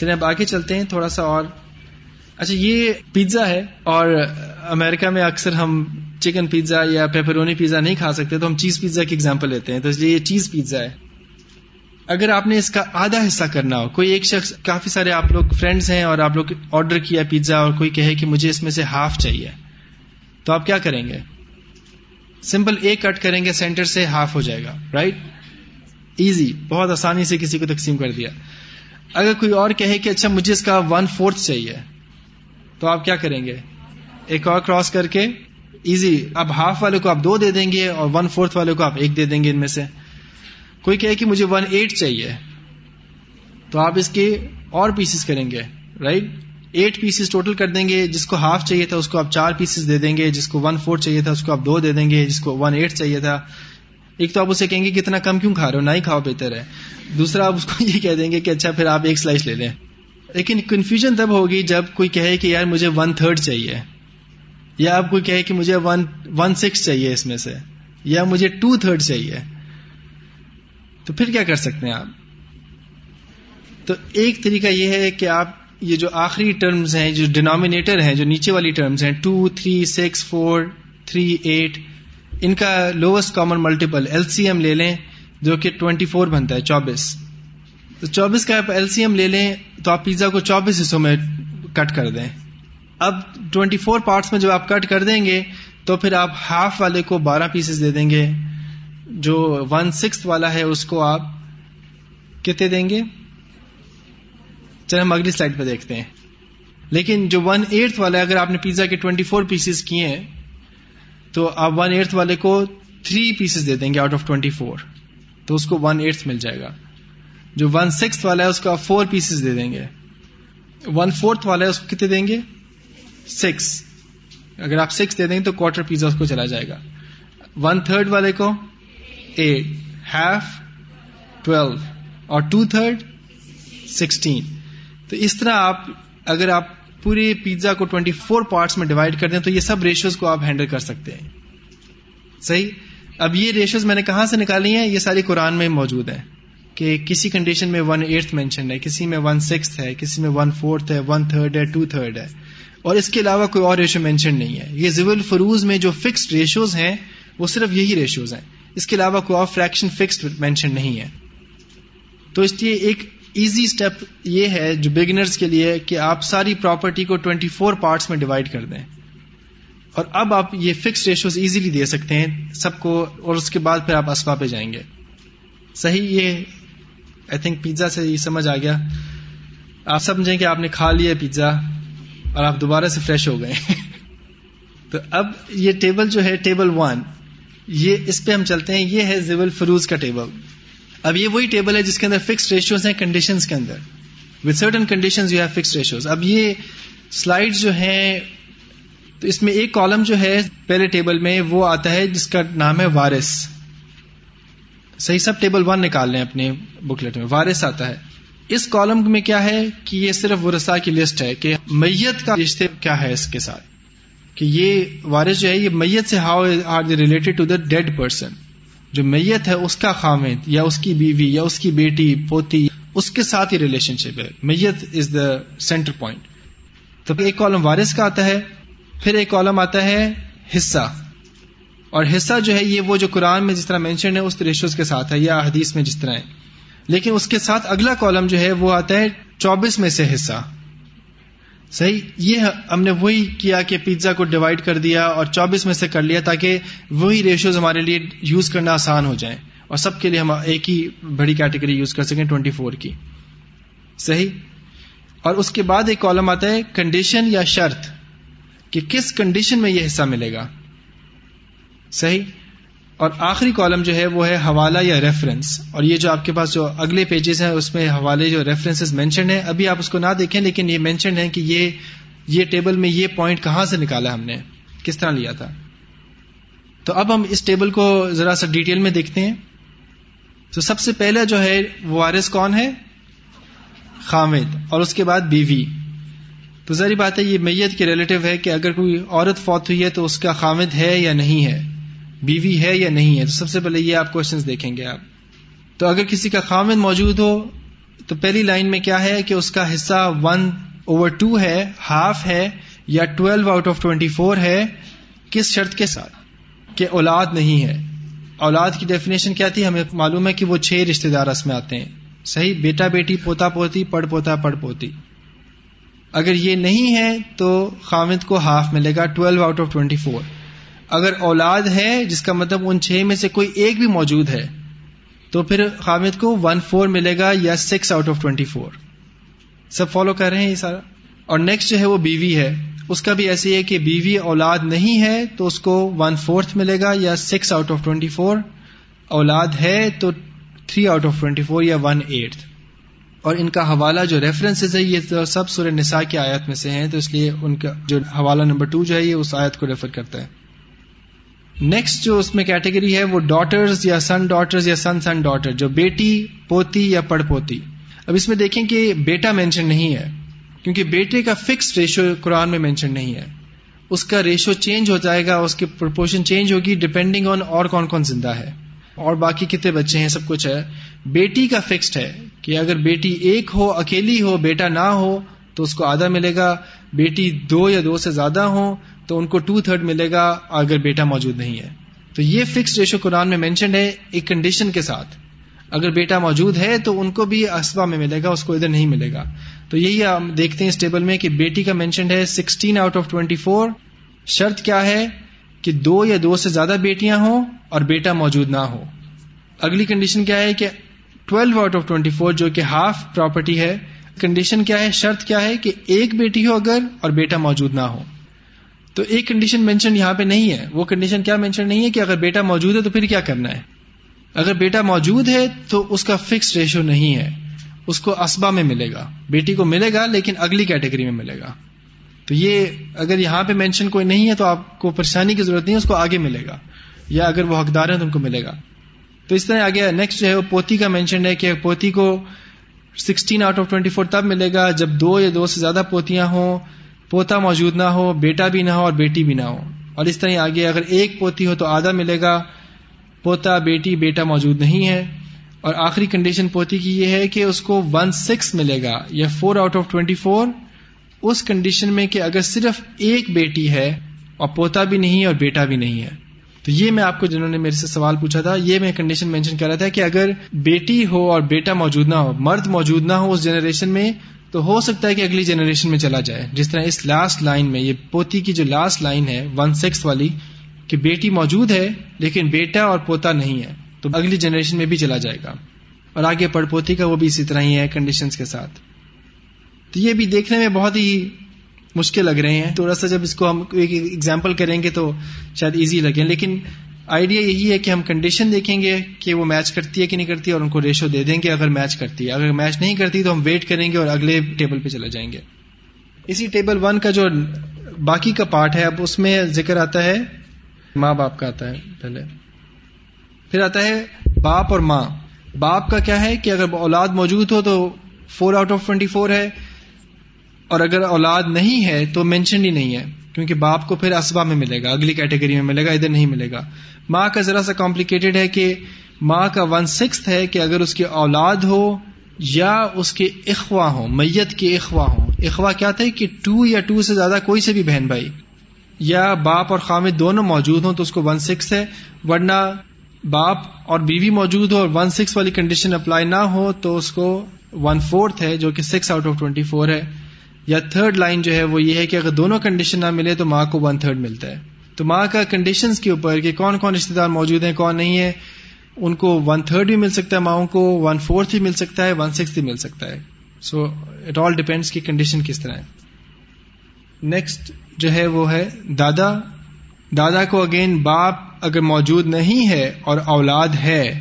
چلیں اب آگے چلتے ہیں، تھوڑا سا اور۔ اچھا یہ پیزا ہے اور امریکہ میں اکثر ہم چکن پیزا یا پیپرونی پیزا نہیں کھا سکتے، تو ہم چیز پیزا کی اگزامپل لیتے ہیں۔ تو اس لیے یہ چیز پیزا ہے۔ اگر آپ نے اس کا آدھا حصہ کرنا ہو، کوئی ایک شخص، کافی سارے آپ لوگ فرینڈس ہیں اور آپ لوگ آرڈر کیا پیزا اور کوئی کہے کہ مجھے اس میں سے ہاف چاہیے، تو آپ کیا کریں گے؟ سمپل ایک کٹ کریں گے سینٹر سے ہاف ہو جائے گا رائٹ ایزی بہت آسانی سے کسی کو تقسیم کر دیا۔ اگر کوئی اور کہے کہ اچھا مجھے اس کا ون فورتھ چاہیے، تو آپ کیا کریں گے؟ ایک اور کراس کر کے ایزی اب ہاف والے کو آپ دو دے دیں گے اور ون فورتھ والے کو آپ ایک دے دیں گے ان میں سے۔ کوئی کہے کہ مجھے ون ایٹ چاہیے، تو آپ اس کے اور پیسز کریں گے رائٹ ایٹ پیسز ٹوٹل کر دیں گے، جس کو ہاف چاہیے تھا اس کو آپ چار پیسز دے دیں گے، جس کو ون فور چاہیے تھا اس کو آپ دو دے دیں گے، جس کو ون ایٹ چاہیے تھا۔ ایک تو آپ اسے کہیں گے کہ اتنا کم کیوں کھا رہے ہو؟ نہ ہی کھاؤ بہتر ہے۔ دوسرا، آپ اس کو یہ کہہ دیں گے کہ اچھا پھر آپ ایک سلائس لے لیں۔ لیکن کنفیوژن تب ہوگی جب کوئی کہے کہ یار مجھے ون تھرڈ چاہیے۔ یا آپ کوئی کہے کہ مجھے ون ون سکس چاہیے اس میں سے۔ یا مجھے ٹو تھرڈ چاہیے۔ تو پھر کیا کر سکتے ہیں آپ؟ تو ایک طریقہ یہ ہے کہ آپ یہ جو آخری ٹرمز ہیں، جو ڈینامینیٹر ہیں، جو نیچے والی ٹرمز ہیں two three six four three eight ان کا lowest common multiple L C M لے لیں جو کہ ٹوینٹی فور بنتا ہے، چوبیس. تو چوبیس کا آپ ایل سی ایم لے لیں تو آپ پیزا کو چوبیس حصوں میں کٹ کر دیں. اب ٹوینٹی فور پارٹس میں جب آپ کٹ کر دیں گے تو پھر آپ ہاف والے کو بارہ پیسز دے دیں گے. جو ون سکس والا ہے اس کو آپ کتنے دیں گے؟ چلے ہم اگلی سلائڈ پہ دیکھتے ہیں. لیکن جو ون ایٹ والا ہے، اگر آپ نے پیزا کے ٹوینٹی فور پیسز کیے ہیں تو آپ ون ایٹ والے کو تھری پیسز دے دیں گے آؤٹ آف ٹوینٹی فور تو اس کو ون ایٹ مل جائے گا. جو ون سکس والا ہے، اس کو آپ فور پیسز دے دیں گے. ون فورتھ والا ہے، اس کو کتنے دیں گے؟ سکس اگر آپ سکس دے دیں گے تو کوارٹر پیزا اس کو چلا جائے گا. ون تھرڈ والے کو ایٹ ہاف ٹویلو اور ٹو تھرڈ سکسٹین تو اس طرح آپ، اگر آپ پورے پیزا کو ٹوینٹی فور پارٹس میں ڈیوائڈ کر دیں تو یہ سب ریشوز کو آپ ہینڈل کر سکتے ہیں۔ صحیح؟ اب یہ ریشوز میں نے کہاں سے نکالی ہیں؟ یہ ساری قرآن میں موجود ہیں کہ کسی کنڈیشن میں ون ایٹ مینشن ہے، کسی میں ون سکس ہے، کسی میں ون فورتھ ہے ون تھرڈ ہے ٹو تھرڈ ہے۔ اور اس کے علاوہ کوئی اور ریشو مینشن نہیں ہے۔ یہ زیول الفروز میں جو فکسڈ ریشوز ہیں، وہ صرف یہی ریشوز ہیں۔ اس کے علاوہ کوئی اور فریکشن فکسڈ مینشن نہیں ہے۔ تو اس لیے ایک ایزی اسٹیپ یہ ہے جو بگنرز کے لیے کہ آپ ساری پراپرٹی کو ٹوینٹی فور پارٹس میں ڈیوائڈ کر دیں۔ اور اب آپ یہ فکس ریشوز ایزیلی دے سکتے ہیں، سب کو، اور اس کے بعد پھر آپ اسپا پہ جائیں گے۔ صحیح یہ آئی تھنک پیزا سے یہ سمجھ آ گیا۔ آپ سمجھیں کہ آپ نے کھا لیا پیزا اور آپ دوبارہ سے فریش ہو گئے۔ تو اب یہ ٹیبل جو ہے ٹیبل ون یہ اس پہ ہم چلتے ہیں۔ یہ ہے زیول فروز کا ٹیبل اب یہ وہی ٹیبل ہے جس کے اندر فکس ریشیوز ہیں کنڈیشن کے اندر. With certain condition you have fix ratios اب یہ سلائڈ جو ہیں، تو اس میں ایک کالم جو ہے پہلے ٹیبل میں، وہ آتا ہے جس کا نام ہے وارس صحیح سب ٹیبل ون نکال لیں اپنے بکلیٹ میں. وارس آتا ہے. اس کالم میں کیا ہے کہ یہ صرف ورسا کی لسٹ ہے کہ میت کا رشتے کیا ہے اس کے ساتھ. کہ یہ وارث جو ہے، یہ میت سے how are related to the dead person جو میت ہے، اس کا خامد، یا اس کی بیوی، یا اس کی بیٹی، پوتی، اس کے ساتھ ہی ریلیشن شپ ہے۔ میت از دا سینٹر پوائنٹ تو ایک کالم وارث کا آتا ہے، پھر ایک کالم آتا ہے حصہ۔ اور حصہ جو ہے، یہ وہ جو قرآن میں جس طرح مینشن ہے، اس ریشوز کے ساتھ ہے، یا حدیث میں جس طرح ہے۔ لیکن اس کے ساتھ اگلا کالم جو ہے، وہ آتا ہے چوبیس میں سے حصہ۔ صحیح؟ یہ ہم نے وہی کیا کہ پیزا کو ڈیوائڈ کر دیا اور چوبیس میں سے کر لیا تاکہ وہی ریشوز ہمارے لیے یوز کرنا آسان ہو جائے اور سب کے لیے ہم ایک ہی بڑی کیٹیگری یوز کر سکیں ٹوینٹی فور کی۔ صحیح؟ اور اس کے بعد ایک کالم آتا ہے کنڈیشن یا شرط کہ کس کنڈیشن میں یہ حصہ ملے گا؟ صحیح؟ اور آخری کالم جو ہے وہ ہے حوالہ یا ریفرنس اور یہ جو آپ کے پاس جو اگلے پیجز ہیں، اس میں حوالے جو ریفرنس مینشنڈ ہیں، ابھی آپ اس کو نہ دیکھیں، لیکن یہ مینشنڈ ہے کہ یہ یہ ٹیبل میں یہ پوائنٹ کہاں سے نکالا ہم نے؟ کس طرح لیا تھا؟ تو اب ہم اس ٹیبل کو ذرا سا ڈیٹیل میں دیکھتے ہیں۔ تو سب سے پہلے جو ہے وارث کون ہے؟ خامد، اور اس کے بعد بیوی۔ تو ذری بات ہے، یہ میت کے ریلیٹو ہے کہ اگر کوئی عورت فوت ہوئی ہے تو اس کا خامد ہے یا نہیں ہے۔ بیوی ہے یا نہیں ہے؟ تو سب سے پہلے یہ آپ کوشچن دیکھیں گے آپ۔ تو اگر کسی کا خامد موجود ہو، تو پہلی لائن میں کیا ہے کہ اس کا حصہ ون اوور ٹو ہے ہاف ہے، یا twelve out of twenty four ہے، کس شرط کے ساتھ؟ کہ اولاد نہیں ہے۔ اولاد کی ڈیفینیشن کیا تھی؟ ہمیں معلوم ہے کہ وہ چھ رشتے دار اس میں آتے ہیں۔ صحیح؟ بیٹا بیٹی، پوتا پوتی پڑ پوتا پڑ پوتی۔ اگر یہ نہیں ہے، تو خامد کو ہاف ملے گا twelve out of twenty four اگر اولاد ہے جس کا مطلب ان چھ میں سے کوئی ایک بھی موجود ہے، تو پھر خامد کو ون فور ملے گا یا six out of twenty four. Sub follow کر رہے ہیں یہ سارا۔ اور نیکسٹ جو ہے وہ بیوی ہے۔ اس کا بھی ایسے ہے کہ بیوی اولاد نہیں ہے، تو اس کو ون فورتھ ملے گا یا six out of twenty four. اولاد ہے تو three out of twenty four یا ون ایٹ اور ان کا حوالہ جو ریفرنس ہے، یہ سب سورہ نساء کی آیت میں سے ہیں، تو اس لیے ان کا جو حوالہ نمبر ٹو جو ہے، یہ اس آیت کو ریفر کرتا ہے۔ نیکسٹ جو اس میں کیٹیگری ہے وہ ڈاٹرز یا سن ڈاٹرز یا سن سن ڈاٹر جو بیٹی، پوتی یا پڑ پوتی. اب اس میں دیکھیں کہ بیٹا مینشن نہیں ہے، کیونکہ بیٹے کا فکس ریشو قرآن میں مینشن نہیں ہے. اس کا ریشو چینج ہو جائے گا، اس کی پرپورشن چینج ہوگی ڈپینڈنگ آن اور کون کون زندہ ہے. اور باقی کتنے بچے ہیں سب کچھ ہے. بیٹی کا فکسڈ ہے کہ اگر بیٹی ایک ہو، اکیلی ہو، بیٹا نہ ہو، تو اس کو آدھا ملے گا. بیٹی دو یا دو سے زیادہ ہو تو ان کو ٹو تھرڈ ملے گا اگر بیٹا موجود نہیں ہے۔ تو یہ فکس ریشو قرآن میں مینشنڈ ہے ایک کنڈیشن کے ساتھ۔ اگر بیٹا موجود ہے تو ان کو بھی اسبا میں ملے گا، اس کو ادھر نہیں ملے گا۔ تو یہی ہم دیکھتے ہیں اس ٹیبل میں کہ بیٹی کا مینشنڈ ہے sixteen out of twenty four شرط کیا ہے کہ دو یا دو سے زیادہ بیٹیاں ہوں اور بیٹا موجود نہ ہو۔ اگلی کنڈیشن کیا ہے کہ twelve out of twenty four جو کہ ہاف پراپرٹی ہے۔ کنڈیشن کیا ہے؟ شرط کیا ہے کہ ایک بیٹی ہو اگر اور بیٹا موجود نہ ہو۔ تو ایک کنڈیشن مینشن یہاں پہ نہیں ہے۔ وہ کنڈیشن کیا مینشن نہیں ہے کہ اگر بیٹا موجود ہے تو پھر کیا کرنا ہے؟ اگر بیٹا موجود ہے تو اس کا فکس ریشو نہیں ہے۔ اس کو اسبا میں ملے گا۔ بیٹی کو ملے گا لیکن اگلی کیٹیگری میں ملے گا۔ تو یہ اگر یہاں پہ مینشن کوئی نہیں ہے تو آپ کو پریشانی کی ضرورت نہیں ہے، اس کو آگے ملے گا۔ یا اگر وہ حقدار ہے تو ان کو ملے گا۔ تو اس طرح آگے نیکسٹ جو ہے وہ پوتی کا مینشن ہے کہ پوتی کو sixteen out of twenty four تب ملے گا جب دو یا دو سے زیادہ پوتیاں ہوں۔ پوتا موجود نہ ہو، بیٹا بھی نہ ہو اور بیٹی بھی نہ ہو۔ اور اس طرح آگے اگر ایک پوتی ہو تو آدھا ملے گا، پوتا، بیٹی، بیٹا موجود نہیں ہے۔ اور آخری کنڈیشن پوتی کی یہ ہے کہ اس کو ون سکس ملے گا، یا four out of twenty four us condition میں کہ اگر صرف ایک بیٹی ہے اور پوتا بھی نہیں اور بیٹا بھی نہیں ہے۔ تو یہ میں آپ کو جنہوں نے میرے سے سوال پوچھا تھا، یہ میں کنڈیشن مینشن کر رہا تھا کہ اگر بیٹی ہو اور بیٹا موجود نہ ہو، مرد موجود نہ ہو اس جنریشن میں تو ہو سکتا ہے کہ اگلی جنریشن میں چلا جائے۔ جس طرح اس لاسٹ لائن میں یہ پوتی کی جو لاسٹ لائن ہے ون سکس والی، کہ بیٹی موجود ہے، لیکن بیٹا اور پوتا نہیں ہے، تو اگلی جنریشن میں بھی چلا جائے گا۔ اور آگے پڑ پوتی کا وہ بھی اسی طرح ہی ہے کنڈیشن کے ساتھ۔ تو یہ بھی دیکھنے میں بہت ہی مشکل لگ رہے ہیں۔ تھوڑا سا جب اس کو ہم ایک ایگزامپل کریں گے تو شاید ایزی لگے، لیکن آئیڈیا یہی ہے کہ ہم کنڈیشن دیکھیں گے کہ وہ میچ کرتی ہے کہ نہیں کرتی اور ان کو ریشو دے دیں گے اگر میچ کرتی ہے۔ اگر میچ نہیں کرتی تو ہم ویٹ کریں گے اور اگلے ٹیبل پہ چلے جائیں گے۔ اسی ٹیبل ون کا جو باقی کا پارٹ ہے، اب اس میں ذکر آتا ہے، ماں باپ کا آتا ہے۔ پہلے۔ پھر آتا ہے باپ اور ماں۔ باپ کا کیا ہے کہ اگر اولاد موجود ہو تو four out of twenty four ہے اور اگر اولاد نہیں ہے تو مینشن ہی نہیں ہے۔ کیونکہ باپ کو پھر اسبا میں ملے گا، اگلی کیٹیگری میں ملے گا، ادھر نہیں ملے گا۔ ماں کا ذرا سا کمپلیکیٹڈ ہے کہ ماں کا ون سکس ہے کہ اگر اس کی اولاد ہو یا اس کے اخوا ہو میت کے اخوا ہو اخوا کیا تھا کہ ٹو یا ٹو سے زیادہ کوئی سے بھی بہن بھائی۔ یا باپ اور خامد دونوں موجود ہوں تو اس کو ون سکس ہے، ورنہ باپ اور بیوی موجود ہو اور ون سکس والی کنڈیشن اپلائی نہ ہو تو اس کو ون فورتھ ہے، جو کہ six out of twenty four ہے۔ یا تھرڈ لائن جو ہے وہ یہ ہے کہ اگر دونوں کنڈیشن نہ ملے تو ماں کو ون تھرڈ ملتا ہے۔ تو ماں کا کنڈیشن کے اوپر کہ کون کون رشتے دار موجود ہیں، کون نہیں ہے، ان کو ون تھرڈ بھی مل سکتا ہے ماؤں کو ون فورتھ بھی مل سکتا ہے ون سکس بھی مل سکتا ہے۔ سو اٹ آل ڈیپینڈس کی کنڈیشن کس طرح ہے۔ نیکسٹ جو ہے وہ ہے دادا۔ دادا کو اگین باپ اگر موجود نہیں ہے اور اولاد ہے،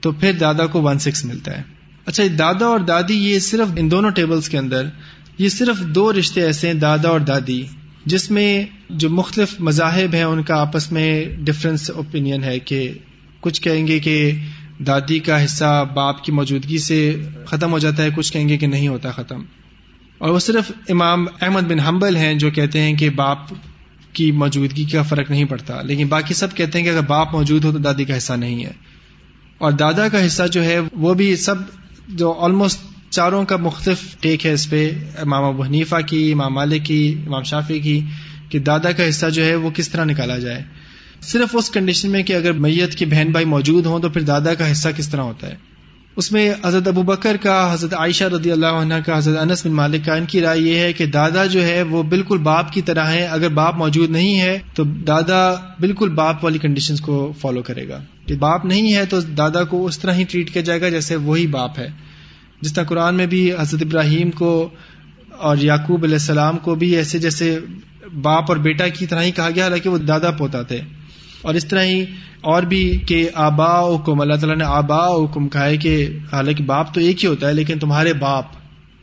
تو پھر دادا کو ون سکس ملتا ہے۔ اچھا دادا اور دادی یہ صرف ان دونوں ٹیبلز کے اندر یہ صرف دو رشتے ایسے ہیں، دادا اور دادی، جس میں جو مختلف مذاہب ہیں، ان کا آپس میں ڈفرینس اوپینین ہے کہ کچھ کہیں گے کہ دادی کا حصہ باپ کی موجودگی سے ختم ہو جاتا ہے، کچھ کہیں گے کہ نہیں ہوتا ختم۔ اور وہ صرف امام احمد بن حنبل ہیں جو کہتے ہیں کہ باپ کی موجودگی کا فرق نہیں پڑتا۔ لیکن باقی سب کہتے ہیں کہ اگر باپ موجود ہو تو دادی کا حصہ نہیں ہے۔ اور دادا کا حصہ جو ہے، وہ بھی سب جو آلموسٹ چاروں کا مختلف ٹیک ہے اس پہ، امام ابو حنیفہ کی، امام مالک کی، امام شافی کی، کہ دادا کا حصہ جو ہے وہ کس طرح نکالا جائے۔ صرف اس کنڈیشن میں کہ اگر میت کی بہن بھائی موجود ہوں تو پھر دادا کا حصہ کس طرح ہوتا ہے۔ اس میں حضرت ابو بکر کا، حضرت عائشہ رضی اللہ عنہ کا، حضرت انس بن مالک کا ان کی رائے یہ ہے کہ دادا جو ہے وہ بالکل باپ کی طرح ہے۔ اگر باپ موجود نہیں ہے تو دادا بالکل باپ والی کنڈیشن کو فالو کرے گا۔ کہ باپ نہیں ہے تو دادا کو اس طرح ہی ٹریٹ کیا جائے گا جیسے وہی باپ ہے۔ جس طرح قرآن میں بھی حضرت ابراہیم کو اور یعقوب علیہ السلام کو بھی ایسے جیسے باپ اور بیٹا کی طرح ہی کہا گیا، حالانکہ وہ دادا پوتا تھے۔ اور اس طرح ہی اور بھی کہ آبا حکم اللہ تعالیٰ نے آبا حکم کہا ہے کہ حالانکہ باپ تو ایک ہی ہوتا ہے، لیکن تمہارے باپ،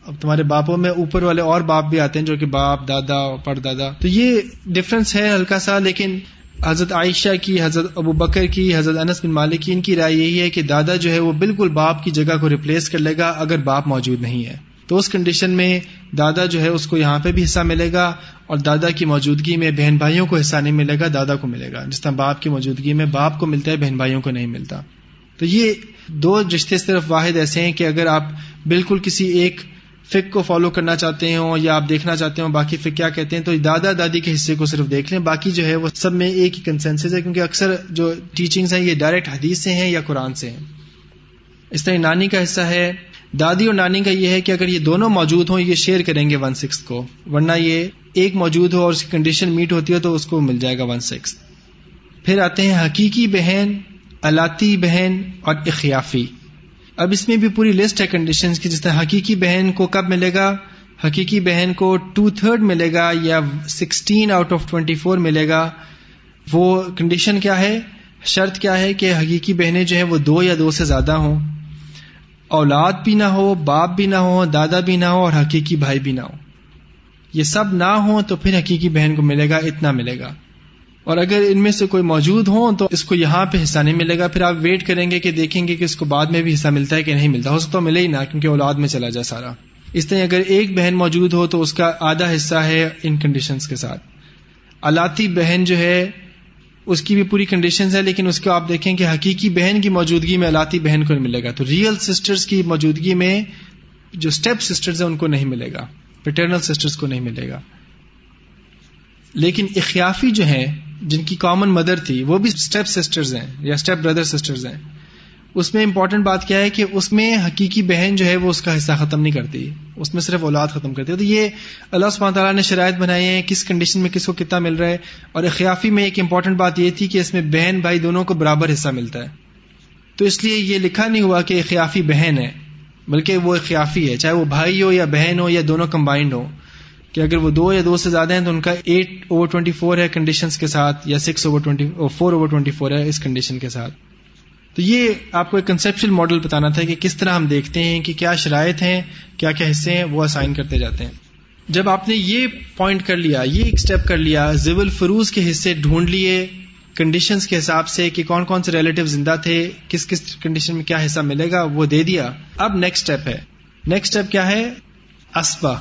اب تمہارے باپوں میں اوپر والے اور باپ بھی آتے ہیں جو کہ باپ، دادا پڑ دادا تو یہ ڈفرنس ہے ہلکا سا، لیکن حضرت عائشہ کی، حضرت ابو بکر کی، حضرت انس بن مالک کی، ان کی رائے یہی ہے کہ دادا جو ہے وہ بالکل باپ کی جگہ کو ریپلیس کر لے گا اگر باپ موجود نہیں ہے۔ تو اس کنڈیشن میں دادا جو ہے اس کو یہاں پہ بھی حصہ ملے گا اور دادا کی موجودگی میں بہن بھائیوں کو حصہ نہیں ملے گا، دادا کو ملے گا۔ جس طرح باپ کی موجودگی میں باپ کو ملتا ہے، بہن بھائیوں کو نہیں ملتا۔ تو یہ دو رشتے صرف واحد ایسے ہیں کہ اگر آپ بالکل کسی ایک فک کو فالو کرنا چاہتے ہوں یا آپ دیکھنا چاہتے ہوں باقی فک کیا کہتے ہیں، تو دادا دادی کے حصے کو صرف دیکھ لیں، باقی جو ہے وہ سب میں ایک ہی کنسنس ہے، کیونکہ اکثر جو ٹیچنگز ہیں یہ ڈائریکٹ حدیث سے ہیں یا قرآن سے ہیں۔ اس طرح نانی کا حصہ ہے۔ دادی اور نانی کا یہ ہے کہ اگر یہ دونوں موجود ہوں، یہ شیئر کریں گے ون سکس کو، ورنہ یہ ایک موجود ہو اور اس کی کنڈیشن میٹ ہوتی ہے تو اس کو مل جائے گا ون سکس پھر آتے ہیں حقیقی بہن، الاتی بہن اور اخیافی۔ اب اس میں بھی پوری لسٹ ہے کنڈیشن کی، جس طرح حقیقی بہن کو کب ملے گا؟ حقیقی بہن کو ٹو تھرڈ ملے گا یا sixteen out of twenty four ملے گا؟ وہ کنڈیشن کیا ہے؟ شرط کیا ہے کہ حقیقی بہنیں جو ہے وہ دو یا دو سے زیادہ ہوں۔ اولاد بھی نہ ہو، باپ بھی نہ ہو، دادا بھی نہ ہو اور حقیقی بھائی بھی نہ ہو۔ یہ سب نہ ہو تو پھر حقیقی بہن کو ملے گا، اتنا ملے گا۔ اور اگر ان میں سے کوئی موجود ہو تو اس کو یہاں پہ حصہ نہیں ملے گا۔ پھر آپ ویٹ کریں گے کہ دیکھیں گے کہ اس کو بعد میں بھی حصہ ملتا ہے کہ نہیں ملتا۔ ہو سکتا ملے ہی نہ، کیونکہ اولاد میں چلا جائے سارا۔ اس طرح اگر ایک بہن موجود ہو تو اس کا آدھا حصہ ہے ان کنڈیشنز کے ساتھ۔ الاتی بہن جو ہے، اس کی بھی پوری کنڈیشن ہے لیکن اس کو آپ دیکھیں کہ حقیقی بہن کی موجودگی میں الاتی بہن کو نہیں ملے گا۔ تو ریئل سسٹرز کی موجودگی میں جو اسٹیپ سسٹرز ہیں، ان کو نہیں ملے گا۔ پیٹرنل سسٹرز کو نہیں ملے گا۔ لیکن اخیافی جو ہیں جن کی کامن مدر تھی، وہ بھی اسٹیپ سسٹرز ہیں یا اسٹیپ بردر سسٹرز ہیں۔ اس میں امپورٹنٹ بات کیا ہے کہ اس میں حقیقی بہن جو ہے وہ اس کا حصہ ختم نہیں کرتی، اس میں صرف اولاد ختم کرتی۔ ہے تو یہ اللہ سبحانہ تعالیٰ نے شرائط بنائی ہے کس کنڈیشن میں کس کو کتنا مل رہا ہے۔ اور اخیافی میں ایک امپورٹنٹ بات یہ تھی کہ اس میں بہن بھائی دونوں کو برابر حصہ ملتا ہے۔ تو اس لیے یہ لکھا نہیں ہوا کہ اخیافی بہن ہے، بلکہ وہ اخیافی ہے، چاہے وہ بھائی ہو یا بہن ہو یا دونوں کمبائنڈ ہو کہ اگر وہ دو یا دو سے زیادہ ہیں تو ان کا ایٹ اوور ٹوینٹی فور ہے کنڈیشن کے ساتھ یا six over twenty four over twenty four ہے اس کنڈیشن کے ساتھ. تو یہ آپ کو ایک کنسپشل ماڈل بتانا تھا کہ کس طرح ہم دیکھتے ہیں کہ کیا شرائط ہیں، کیا کیا حصے ہیں، وہ اسائن کرتے جاتے ہیں. جب آپ نے یہ پوائنٹ کر لیا، یہ ایک اسٹیپ کر لیا زیول فروز کے حصے ڈھونڈ لیے کنڈیشنز کے حساب سے کہ کون کون سے ریلیٹو زندہ تھے، کس کس کنڈیشن میں کیا حصہ ملے گا، وہ دے دیا. اب نیکسٹ اسٹیپ ہے. نیکسٹ اسٹیپ کیا ہے؟ اسبا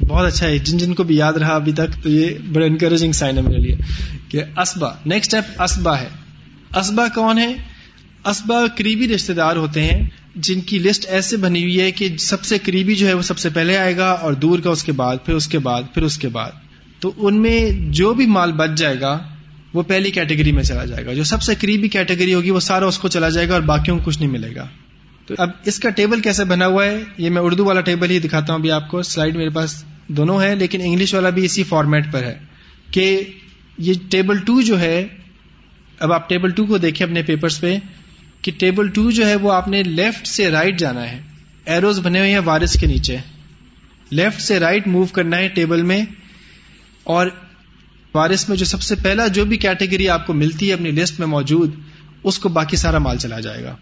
بہت اچھا ہے۔ جن جن کو بھی یاد رہا ابھی تک، تو یہ بڑا انکریجنگ سائن ہے میرے لیے کہ اسبا نیکسٹ اسٹیپ اسبا ہے۔ اسبا کون ہے؟ اسبا قریبی رشتے دار ہوتے ہیں جن کی لسٹ ایسے بنی ہوئی ہے کہ سب سے قریبی جو ہے وہ سب سے پہلے آئے گا اور دور کا اس کے بعد، پھر اس کے بعد، پھر اس کے بعد۔ تو ان میں جو بھی مال بچ جائے گا، وہ پہلی کیٹیگری میں چلا جائے گا۔ جو سب سے قریبی کیٹیگری ہوگی، وہ سارا اس کو چلا جائے گا اور باقیوں کو کچھ نہیں ملے گا۔ تو اب اس کا ٹیبل کیسے بنا ہوا ہے؟ یہ میں اردو والا ٹیبل ہی دکھاتا ہوں ابھی آپ کو۔ سلائڈ میرے پاس دونوں ہے لیکن انگلش والا بھی اسی فارمیٹ پر ہے کہ یہ ٹیبل ٹو جو ہے، اب آپ ٹیبل ٹو کو دیکھیں اپنے پیپرز پہ کہ ٹیبل ٹو جو ہے وہ آپ نے لیفٹ سے رائٹ right جانا ہے۔ ایروز بنے ہوئے ہیں وارس کے نیچے۔ لیفٹ سے رائٹ right موو کرنا ہے ٹیبل میں اور وارس میں جو سب سے پہلا جو بھی کیٹیگری آپ کو ملتی ہے اپنی لسٹ میں موجود، اس کو باقی سارا مال چلا جائے گا۔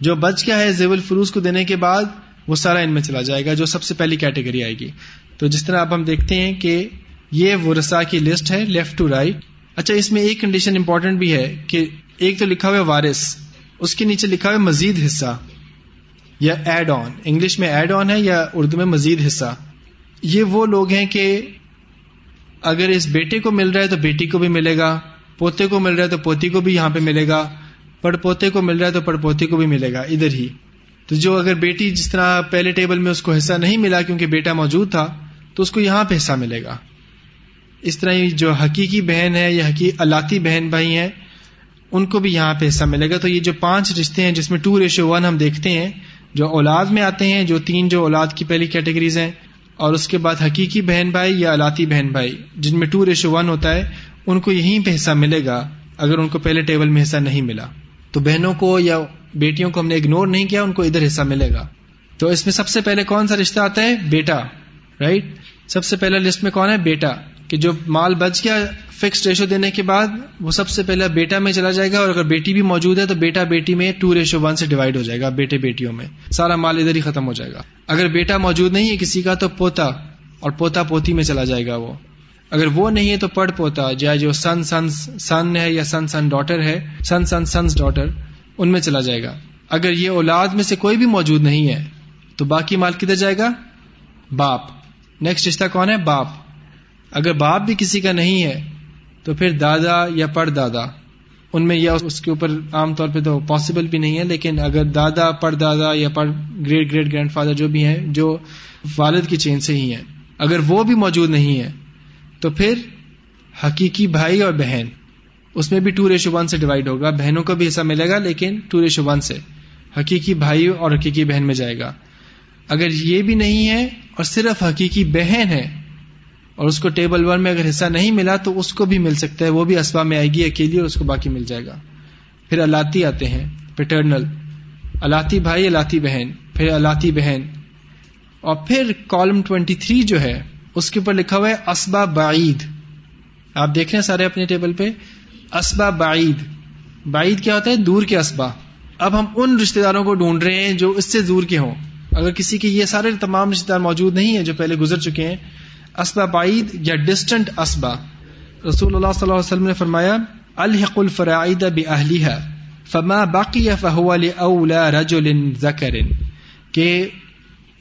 جو بچ گیا ہے زیول فروز کو دینے کے بعد، وہ سارا ان میں چلا جائے گا، جو سب سے پہلی کیٹیگری آئے گی۔ تو جس طرح اب ہم دیکھتے ہیں کہ یہ ورسا کی لسٹ ہے لیفٹ ٹو رائٹ اچھا اس میں ایک کنڈیشن امپورٹنٹ بھی ہے کہ ایک تو لکھا ہوا وارث، اس کے نیچے لکھا ہے مزید حصہ یا ایڈ آن انگلش میں ایڈ آن ہے یا اردو میں مزید حصہ۔ یہ وہ لوگ ہیں کہ اگر اس بیٹے کو مل رہا ہے تو بیٹی کو بھی ملے گا، پوتے کو مل رہا ہے تو پوتی کو بھی یہاں پہ ملے گا۔ پڑ پوتے کو مل رہا ہے تو پڑ پوتی کو بھی ملے گا، ادھر ہی۔ تو جو اگر بیٹی جس طرح پہلے ٹیبل میں اس کو حصہ نہیں ملا کیونکہ بیٹا موجود تھا، تو اس کو یہاں پہ حصہ ملے گا۔ اس طرح جو حقیقی بہن ہے، یا حقیقی بہن بھائی ہیں، ان کو بھی یہاں پہ حصہ ملے گا۔ تو یہ جو پانچ رشتے ہیں، جس میں ٹو ریشو ون ہم دیکھتے ہیں، جو اولاد میں آتے ہیں، جو تین جو اولاد کی پہلی کیٹیگریز ہیں، اور اس کے بعد حقیقی بہن بھائی یا الاتی بہن بھائی، جن میں ٹو ریشو ون ہوتا ہے، ان کو یہیں پہ حصہ ملے گا، اگر ان کو پہلے ٹیبل میں حصہ نہیں ملا۔ تو بہنوں کو یا بیٹیوں کو ہم نے اگنور نہیں کیا، ان کو ادھر حصہ ملے گا۔ تو اس میں سب سے پہلے کون سا رشتہ آتا ہے؟ بیٹا رائٹ سب سے پہلا لسٹ میں کون ہے؟ بیٹا، کہ جو مال بچ گیا فکس ریشو دینے کے بعد، وہ سب سے پہلے بیٹا میں چلا جائے گا، اور اگر بیٹی بھی موجود ہے تو بیٹا بیٹی میں ٹو ریشو ون سے ڈیوائڈ ہو جائے گا، بیٹے بیٹیوں میں۔ سارا مال ادھر ہی ختم ہو جائے گا۔ اگر بیٹا موجود نہیں ہے کسی کا تو پوتا، اور پوتا پوتی میں چلا جائے گا وہ۔ اگر وہ نہیں ہے تو پڑ پوتا یا جو سن سن سن ہے یا سن سن ڈاٹر ہے، سن سن سنس ڈاٹر، ان میں چلا جائے گا۔ اگر یہ اولاد میں سے کوئی بھی موجود نہیں ہے، تو باقی مال کدھر جائے گا؟ باپ۔ نیکسٹ رشتہ کون ہے؟ باپ۔ اگر باپ بھی کسی کا نہیں ہے، تو پھر دادا یا پڑ دادا۔ ان میں یا اس کے اوپر عام طور پہ تو پاسبل بھی نہیں ہے، لیکن اگر دادا پڑ دادا یا پڑ گریٹ گریٹ گرینڈ فادر جو بھی ہیں، جو والد کی چین سے ہی ہیں۔ اگر وہ بھی موجود نہیں ہے تو پھر حقیقی بھائی اور بہن، اس میں بھی ٹو ریشو ون سے ڈیوائڈ ہوگا۔ بہنوں کو بھی حصہ ملے گا، لیکن ٹو ریشو ون سے حقیقی بھائی اور حقیقی بہن میں جائے گا۔ اگر یہ بھی نہیں ہے اور صرف حقیقی بہن ہے اور اس کو ٹیبل ون میں اگر حصہ نہیں ملا تو اس کو بھی مل سکتا ہے، وہ بھی اسباب میں آئے گی اکیلی اور اس کو باقی مل جائے گا۔ پھر الاتی آتے ہیں پیٹرنل الاتی بھائی، الاتی بہن۔ پھر الاتی بہن۔ اور پھر کالم ٹوینٹی تھری جو ہے اس کے اوپر لکھا ہوا ہے اسبا بعید۔ آپ دیکھ رہے ہیں سارے اپنے ٹیبل پہ۔ اسبا بعید۔ بعید کیا ہوتا ہے؟ دور کے اسبا اب ہم ان رشتے داروں کو ڈھونڈ رہے ہیں جو اس سے دور کے ہوں۔ اگر کسی کے یہ سارے تمام رشتے دار موجود نہیں ہیں جو پہلے گزر چکے ہیں اسبا بعید یا ڈسٹنٹ اسبا رسول اللہ صلی اللہ علیہ وسلم نے فرمایا، الحق الفرائد باہلیہ فما باقی فهو لاولا رجل ذکر کہ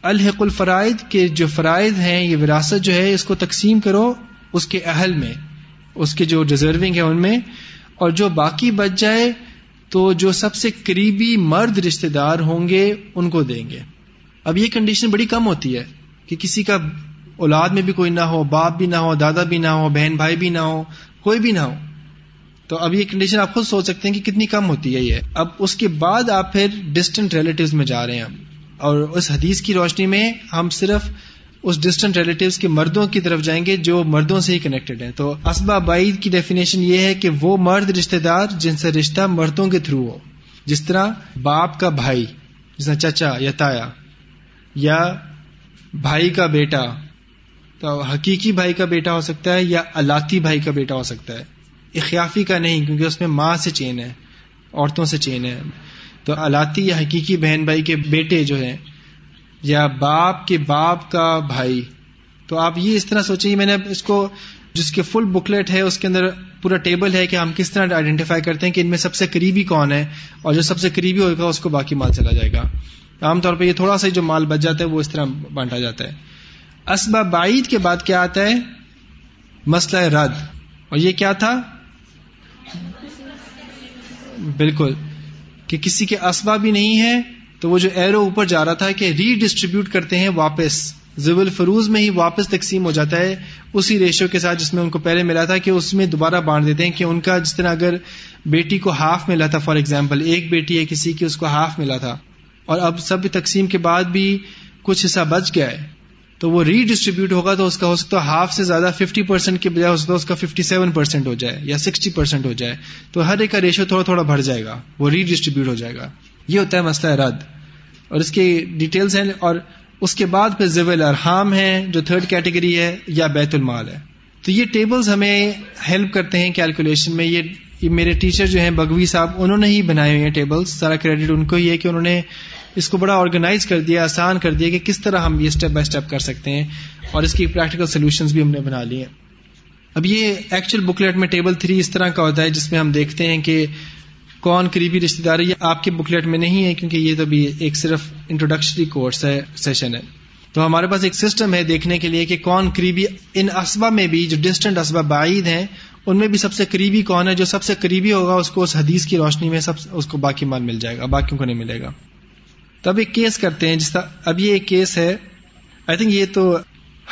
الحق الفرائد کے جو فرائد ہیں، یہ وراثت جو ہے، اس کو تقسیم کرو اس کے اہل میں، اس کے جو ڈیزرونگ ہے ان میں، اور جو باقی بچ جائے تو جو سب سے قریبی مرد رشتے دار ہوں گے، ان کو دیں گے۔ اب یہ کنڈیشن بڑی کم ہوتی ہے کہ کسی کا اولاد میں بھی کوئی نہ ہو، باپ بھی نہ ہو، دادا بھی نہ ہو، بہن بھائی بھی نہ ہو، کوئی بھی نہ ہو۔ تو اب یہ کنڈیشن آپ خود سوچ سکتے ہیں کہ کتنی کم ہوتی ہے یہ۔ اب اس کے بعد آپ پھر ڈسٹنٹ ریلیٹو میں جا رہے ہیں۔ اور اس حدیث کی روشنی میں ہم صرف اس ڈسٹنٹ ریلیٹوز کے مردوں کی طرف جائیں گے جو مردوں سے ہی کنیکٹڈ ہیں۔ تو اسبا بعید کی ڈیفینیشن یہ ہے کہ وہ مرد رشتے دار جن سے رشتہ مردوں کے تھرو ہو۔ جس طرح باپ کا بھائی، جس طرح چچا یا تایا، یا بھائی کا بیٹا۔ تو حقیقی بھائی کا بیٹا ہو سکتا ہے یا الاتی بھائی کا بیٹا ہو سکتا ہے۔ اخیافی کا نہیں، کیونکہ اس میں ماں سے چین ہے، عورتوں سے چین ہے۔ تو الاتی یا حقیقی بہن بھائی کے بیٹے جو ہیں، یا باپ کے باپ کا بھائی، تو آپ یہ اس طرح سوچیں میں نے اس کو جس کے فل بکلیٹ ہے، اس کے اندر پورا ٹیبل ہے کہ ہم کس طرح آئیڈینٹیفائی کرتے ہیں کہ ان میں سب سے قریبی کون ہے اور جو سب سے قریبی ہوگا، اس کو باقی مال چلا جائے گا۔ عام طور پہ یہ تھوڑا سا جو مال بچ جاتا ہے، وہ اس طرح بانٹا جاتا ہے۔ اسبا بعید کے بعد کیا آتا ہے؟ مسئلہ رد۔ اور یہ کیا تھا؟ بالکل۔ کہ کسی کے اسبا بھی نہیں ہے، تو وہ جو ایرو اوپر جا رہا تھا کہ ری ڈسٹریبیوٹ کرتے ہیں واپس زبل فروز میں ہی واپس تقسیم ہو جاتا ہے، اسی ریشو کے ساتھ جس میں ان کو پہلے ملا تھا کہ اس میں دوبارہ بانٹ دیتے ہیں کہ ان کا جس طرح اگر بیٹی کو ہاف ملا تھا فار ایگزامپل ایک بیٹی ہے کسی کی اس کو ہاف ملا تھا۔ اور اب سب تقسیم کے بعد بھی کچھ حصہ بچ گیا ہے۔ تو وہ ری ڈسٹریبیوٹ ہوگا تو اس کا ہو سکتا ہے ہاف سے زیادہ ففٹی پرسینٹ کے بجائے ہو سکتا ہے اس کا ففٹی سیون پرسینٹ ہو جائے یا سکسٹی پرسینٹ ہو جائے تو ہر ایک کا ریشو تھوڑا تھوڑا بڑھ جائے گا، وہ ری ڈسٹریبیوٹ ہو جائے گا۔ یہ ہوتا ہے مسئلہ رد۔ اور اس کی ڈیٹیلس ہیں اور اس کے بعد پھر زیول ارحام ہے جو تھرڈ کیٹیگری ہے یا بیت المال ہے۔ تو یہ ٹیبلز ہمیں ہیلپ کرتے ہیں کیلکولیشن میں۔ یہ میرے ٹیچر جو ہیں بگوی صاحب، انہوں نے ہی بنائے ہوئے ہیں ٹیبلز سارا کریڈٹ ان کو ہی ہے کہ انہوں نے اس کو بڑا آرگنائز کر دیا، آسان کر دیا کہ کس طرح ہم یہ اسٹیپ بائی اسٹیپ کر سکتے ہیں اور اس کی پریکٹیکل سولوشن بھی ہم نے بنا لی ہیں۔ اب یہ ایکچوئل بکلیٹ میں ٹیبل تھری اس طرح کا ہوتا ہے جس میں ہم دیکھتے ہیں کہ کون قریبی رشتے داری یہ آپ کے بکلیٹ میں نہیں ہے کیونکہ یہ تو بھی ایک صرف انٹروڈکشنری کورس ہے سیشن ہے۔ تو ہمارے پاس ایک سسٹم ہے دیکھنے کے لیے کہ کون قریبی ان اسبا میں بھی جو ڈسٹنٹ اسبا بعید ہیں، ان میں بھی سب سے قریبی کون ہے، جو سب سے قریبی ہوگا اس کو اس حدیث کی روشنی میں سب اس کو باقی مال مل جائے گا، باقیوں کو نہیں ملے گا۔ تو اب ایک کیس کرتے ہیں جس طرح اب یہ ایک کیس ہے۔ آئی تھنک یہ تو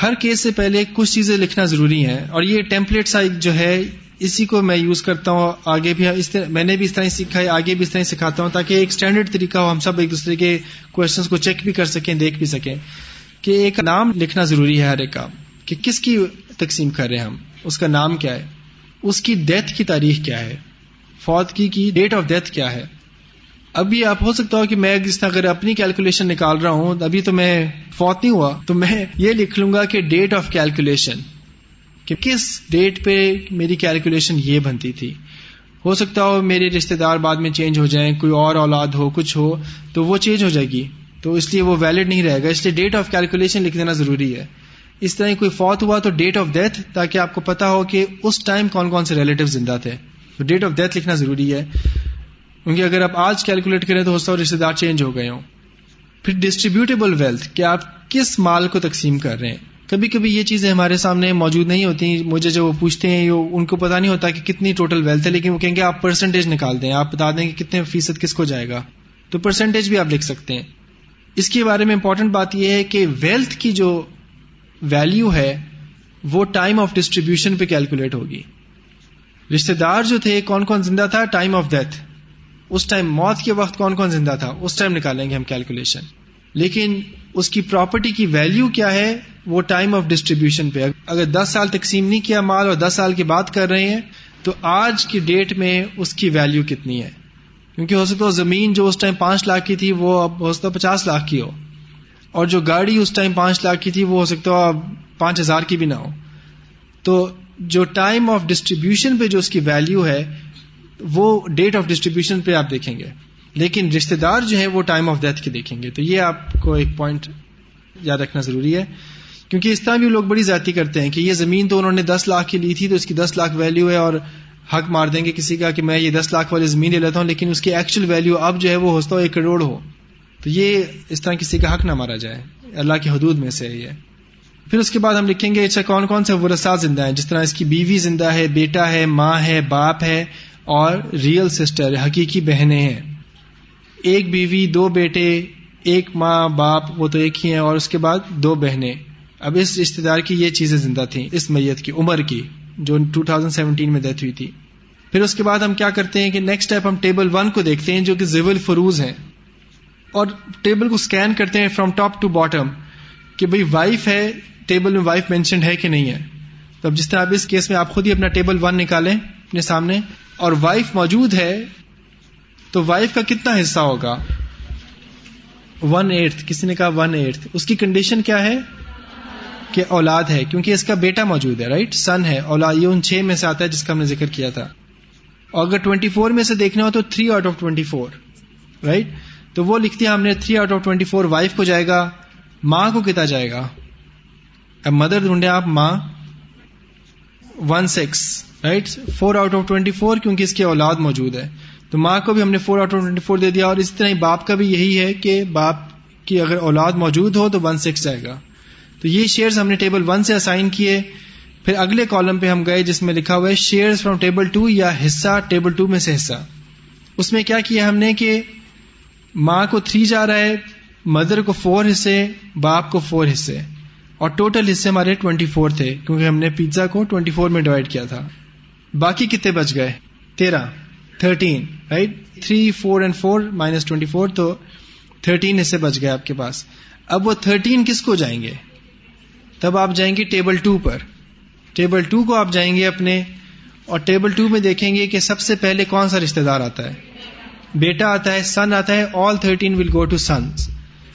ہر کیس سے پہلے کچھ چیزیں لکھنا ضروری ہے اور یہ ٹیمپلیٹ سا جو ہے، اسی کو میں یوز کرتا ہوں آگے بھی۔ اس طرح میں نے بھی اس طرح سیکھا ہے، آگے بھی اس طرح سکھاتا ہوں تاکہ ایک اسٹینڈرڈ طریقہ ہو، ہم سب ایک دوسرے کے کوشچنس کو چیک بھی کر سکیں، دیکھ بھی سکیں کہ ایک نام لکھنا ضروری ہے ہر ایک کا، کہ کس کی تقسیم کر رہے ہیں ہم، اس کا نام کیا ہے، اس کی ڈیتھ کی تاریخ کیا ہے، فوت کی ڈیٹ آف ڈیتھ کیا ہے۔ ابھی آپ ہو سکتا ہو کہ میں جس طرح اگر اپنی کیلکولیشن نکال رہا ہوں، ابھی تو میں فوت نہیں ہوا، تو میں یہ لکھ لوں گا کہ ڈیٹ آف کیلکولیشن کہ کس ڈیٹ پہ میری کیلکولیشن یہ بنتی تھی۔ ہو سکتا ہو میرے رشتے دار بعد میں چینج ہو جائیں، کوئی اور اولاد ہو، کچھ ہو، تو وہ چینج ہو جائے گی۔ تو اس لیے وہ ویلڈ نہیں رہے گا، اس لیے ڈیٹ آف کیلکولیشن لکھ دینا ضروری ہے۔ اس طرح کوئی فوت ہوا تو ڈیٹ آف ڈیتھ تاکہ آپ کو پتا ہو کہ اس ٹائم کون کون سے ریلیٹو زندہ تھے۔ تو ڈیٹ آف ڈیتھ لکھنا ضروری ہے۔ کیونکہ اگر آپ آج کیلکولیٹ کریں تو ہو سکتا رشتے دار چینج ہو گئے ہوں۔ پھر ڈسٹریبیوٹیبل ویلتھ کہ آپ کس مال کو تقسیم کر رہے ہیں؟ کبھی کبھی یہ چیزیں ہمارے سامنے موجود نہیں ہوتی۔ مجھے جو وہ پوچھتے ہیں ان کو پتا نہیں ہوتا کہ کتنی ٹوٹل ویلتھ ہے، لیکن وہ کہیں گے آپ پرسنٹیج نکال دیں۔ آپ بتا دیں کہ کتنے فیصد کس کو جائے گا۔ تو پرسنٹیج بھی آپ لکھ سکتے ہیں۔ اس کے بارے میں امپورٹنٹ بات یہ ہے کہ ویلتھ کی جو ویلو ہے، وہ ٹائم آف ڈسٹریبیوشن پہ کیلکولیٹ ہوگی۔ رشتے دار جو تھے، کون کون زندہ تھا؟ ٹائم آف ڈیتھ اس ٹائم موت کے وقت کون کون زندہ تھا؟ اس ٹائم نکالیں گے ہم کیلکولیشن۔ لیکن اس کی پراپرٹی کی ویلو کیا ہے؟ وہ ٹائم آف ڈسٹریبیوشن پہ۔ اگر دس سال تقسیم نہیں کیا مال اور دس سال کی بات کر رہے ہیں، تو آج کی ڈیٹ میں اس کی ویلو کتنی ہے؟ کیونکہ ہو سکتا زمین جو اس ٹائم پانچ لاکھ کی تھی، وہ اب ہو سکتا پچاس لاکھ کی ہو۔ اور جو گاڑی اس ٹائم پانچ لاکھ کی تھی، وہ ہو سکتا اب پانچ ہزار کی بھی نہ ہو۔ تو جو ٹائم آف ڈسٹریبیوشن پہ جو اس کی ویلو ہے وہ ڈیٹ آف ڈسٹریبیوشن پہ آپ دیکھیں گے۔ لیکن رشتے دار جو ہے وہ ٹائم آف ڈیتھ کے دیکھیں گے۔ تو یہ آپ کو ایک پوائنٹ یاد رکھنا ضروری ہے۔ کیونکہ اس طرح بھی لوگ بڑی زیادتی کرتے ہیں کہ یہ زمین تو انہوں نے دس لاکھ کی لی تھی تو اس کی دس لاکھ ویلو ہے اور حق مار دیں گے کسی کا کہ میں یہ دس لاکھ والی زمین لے لیتا ہوں، لیکن اس کی ایکچوئل ویلو اب جو ہے وہ ہو ایک کروڑ ہو۔ تو یہ اس طرح کسی کا حق نہ مارا جائے۔ اللہ کی حدود میں سے یہ۔ پھر اس کے بعد ہم لکھیں گے اچھا کون کون سے ورثات زندہ ہیں؟ جس طرح اس کی بیوی زندہ ہے، بیٹا ہے، ماں ہے، باپ ہے۔ اور ریئل سسٹر حقیقی بہنیں ہیں۔ ایک بیوی، دو بیٹے، ایک ماں، باپ، وہ تو ایک ہی ہیں اور اس کے بعد دو بہنیں۔ اب اس رشتے دار کی یہ چیزیں زندہ تھیں، اس میت کی، عمر کی، جو ٹو تھاؤزینڈ سیونٹین میں ڈیتھ ہوئی تھی۔ پھر اس کے بعد ہم کیا کرتے ہیں کہ نیکسٹ ہم ٹیبل ون کو دیکھتے ہیں جو کہ زیول فروز ہیں۔ اور ٹیبل کو اسکین کرتے ہیں فرام ٹاپ ٹو باٹم کہ بھائی وائف ہے ٹیبل میں وائف مینشنڈ ہے کہ نہیں ہے۔ تو اب جس طرح اب اس کیس میں آپ خود ہی اپنا ٹیبل ون نکالیں۔ اپنے سامنے اور وائف موجود ہے، تو وائف کا کتنا حصہ ہوگا؟ ون ایٹھ کسی نے کہا ون ایٹھ اس کی کنڈیشن کیا ہے؟ کہ اولاد ہے، کیونکہ اس کا بیٹا موجود ہے رائٹ سن ہے. اولاد، یہ ان چھ میں سے آتا ہے جس کا ہم نے ذکر کیا تھا۔ اور اگر ٹوینٹی فور میں سے دیکھنا ہو تو three out of twenty four right تو وہ لکھتی ہے ہم نے three out of twenty four wife کو جائے گا، ماں کو کتنا جائے گا؟ اب مدر ڈھونڈے آپ، ماں one six right four out of twenty four کیونکہ اس کی اولاد موجود ہے۔ تو ماں کو بھی ہم نے four out of twenty four دے دیا اور اسی طرح باپ کا بھی یہی ہے کہ باپ کی اگر اولاد موجود ہو تو ون سکس جائے گا۔ تو یہ شیئرز ہم نے ٹیبل ون سے اسائن کیے۔ پھر اگلے کالم پہ ہم گئے جس میں لکھا ہوا ہے شیئر فرام ٹیبل ٹو یا حصہ ٹیبل ٹو میں سے حصہ۔ اس میں کیا کیا ہم نے کہ ماں کو تھری جا رہا ہے مدر کو فور حصے، باپ کو فور حصے۔ اور ٹوٹل حصے ہمارے ٹوینٹی فور تھے، کیونکہ ہم نے پیزا کو ٹوینٹی فور میں ڈیوائڈ کیا تھا۔ باقی کتنے بچ گئے؟ تیرہ، thirteen right three, four and four minus twenty four, تو تھرٹین حصے بچ گئے آپ کے پاس۔ اب وہ تھرٹین کس کو جائیں گے؟ تب آپ جائیں گے ٹیبل ٹو پر۔ ٹیبل ٹو کو آپ جائیں گے اپنے، اور ٹیبل ٹو میں دیکھیں گے کہ سب سے پہلے کون سا رشتے دار آتا ہے؟ بیٹا آتا ہے، سن آتا ہے آل تھرٹین ول گو ٹو سن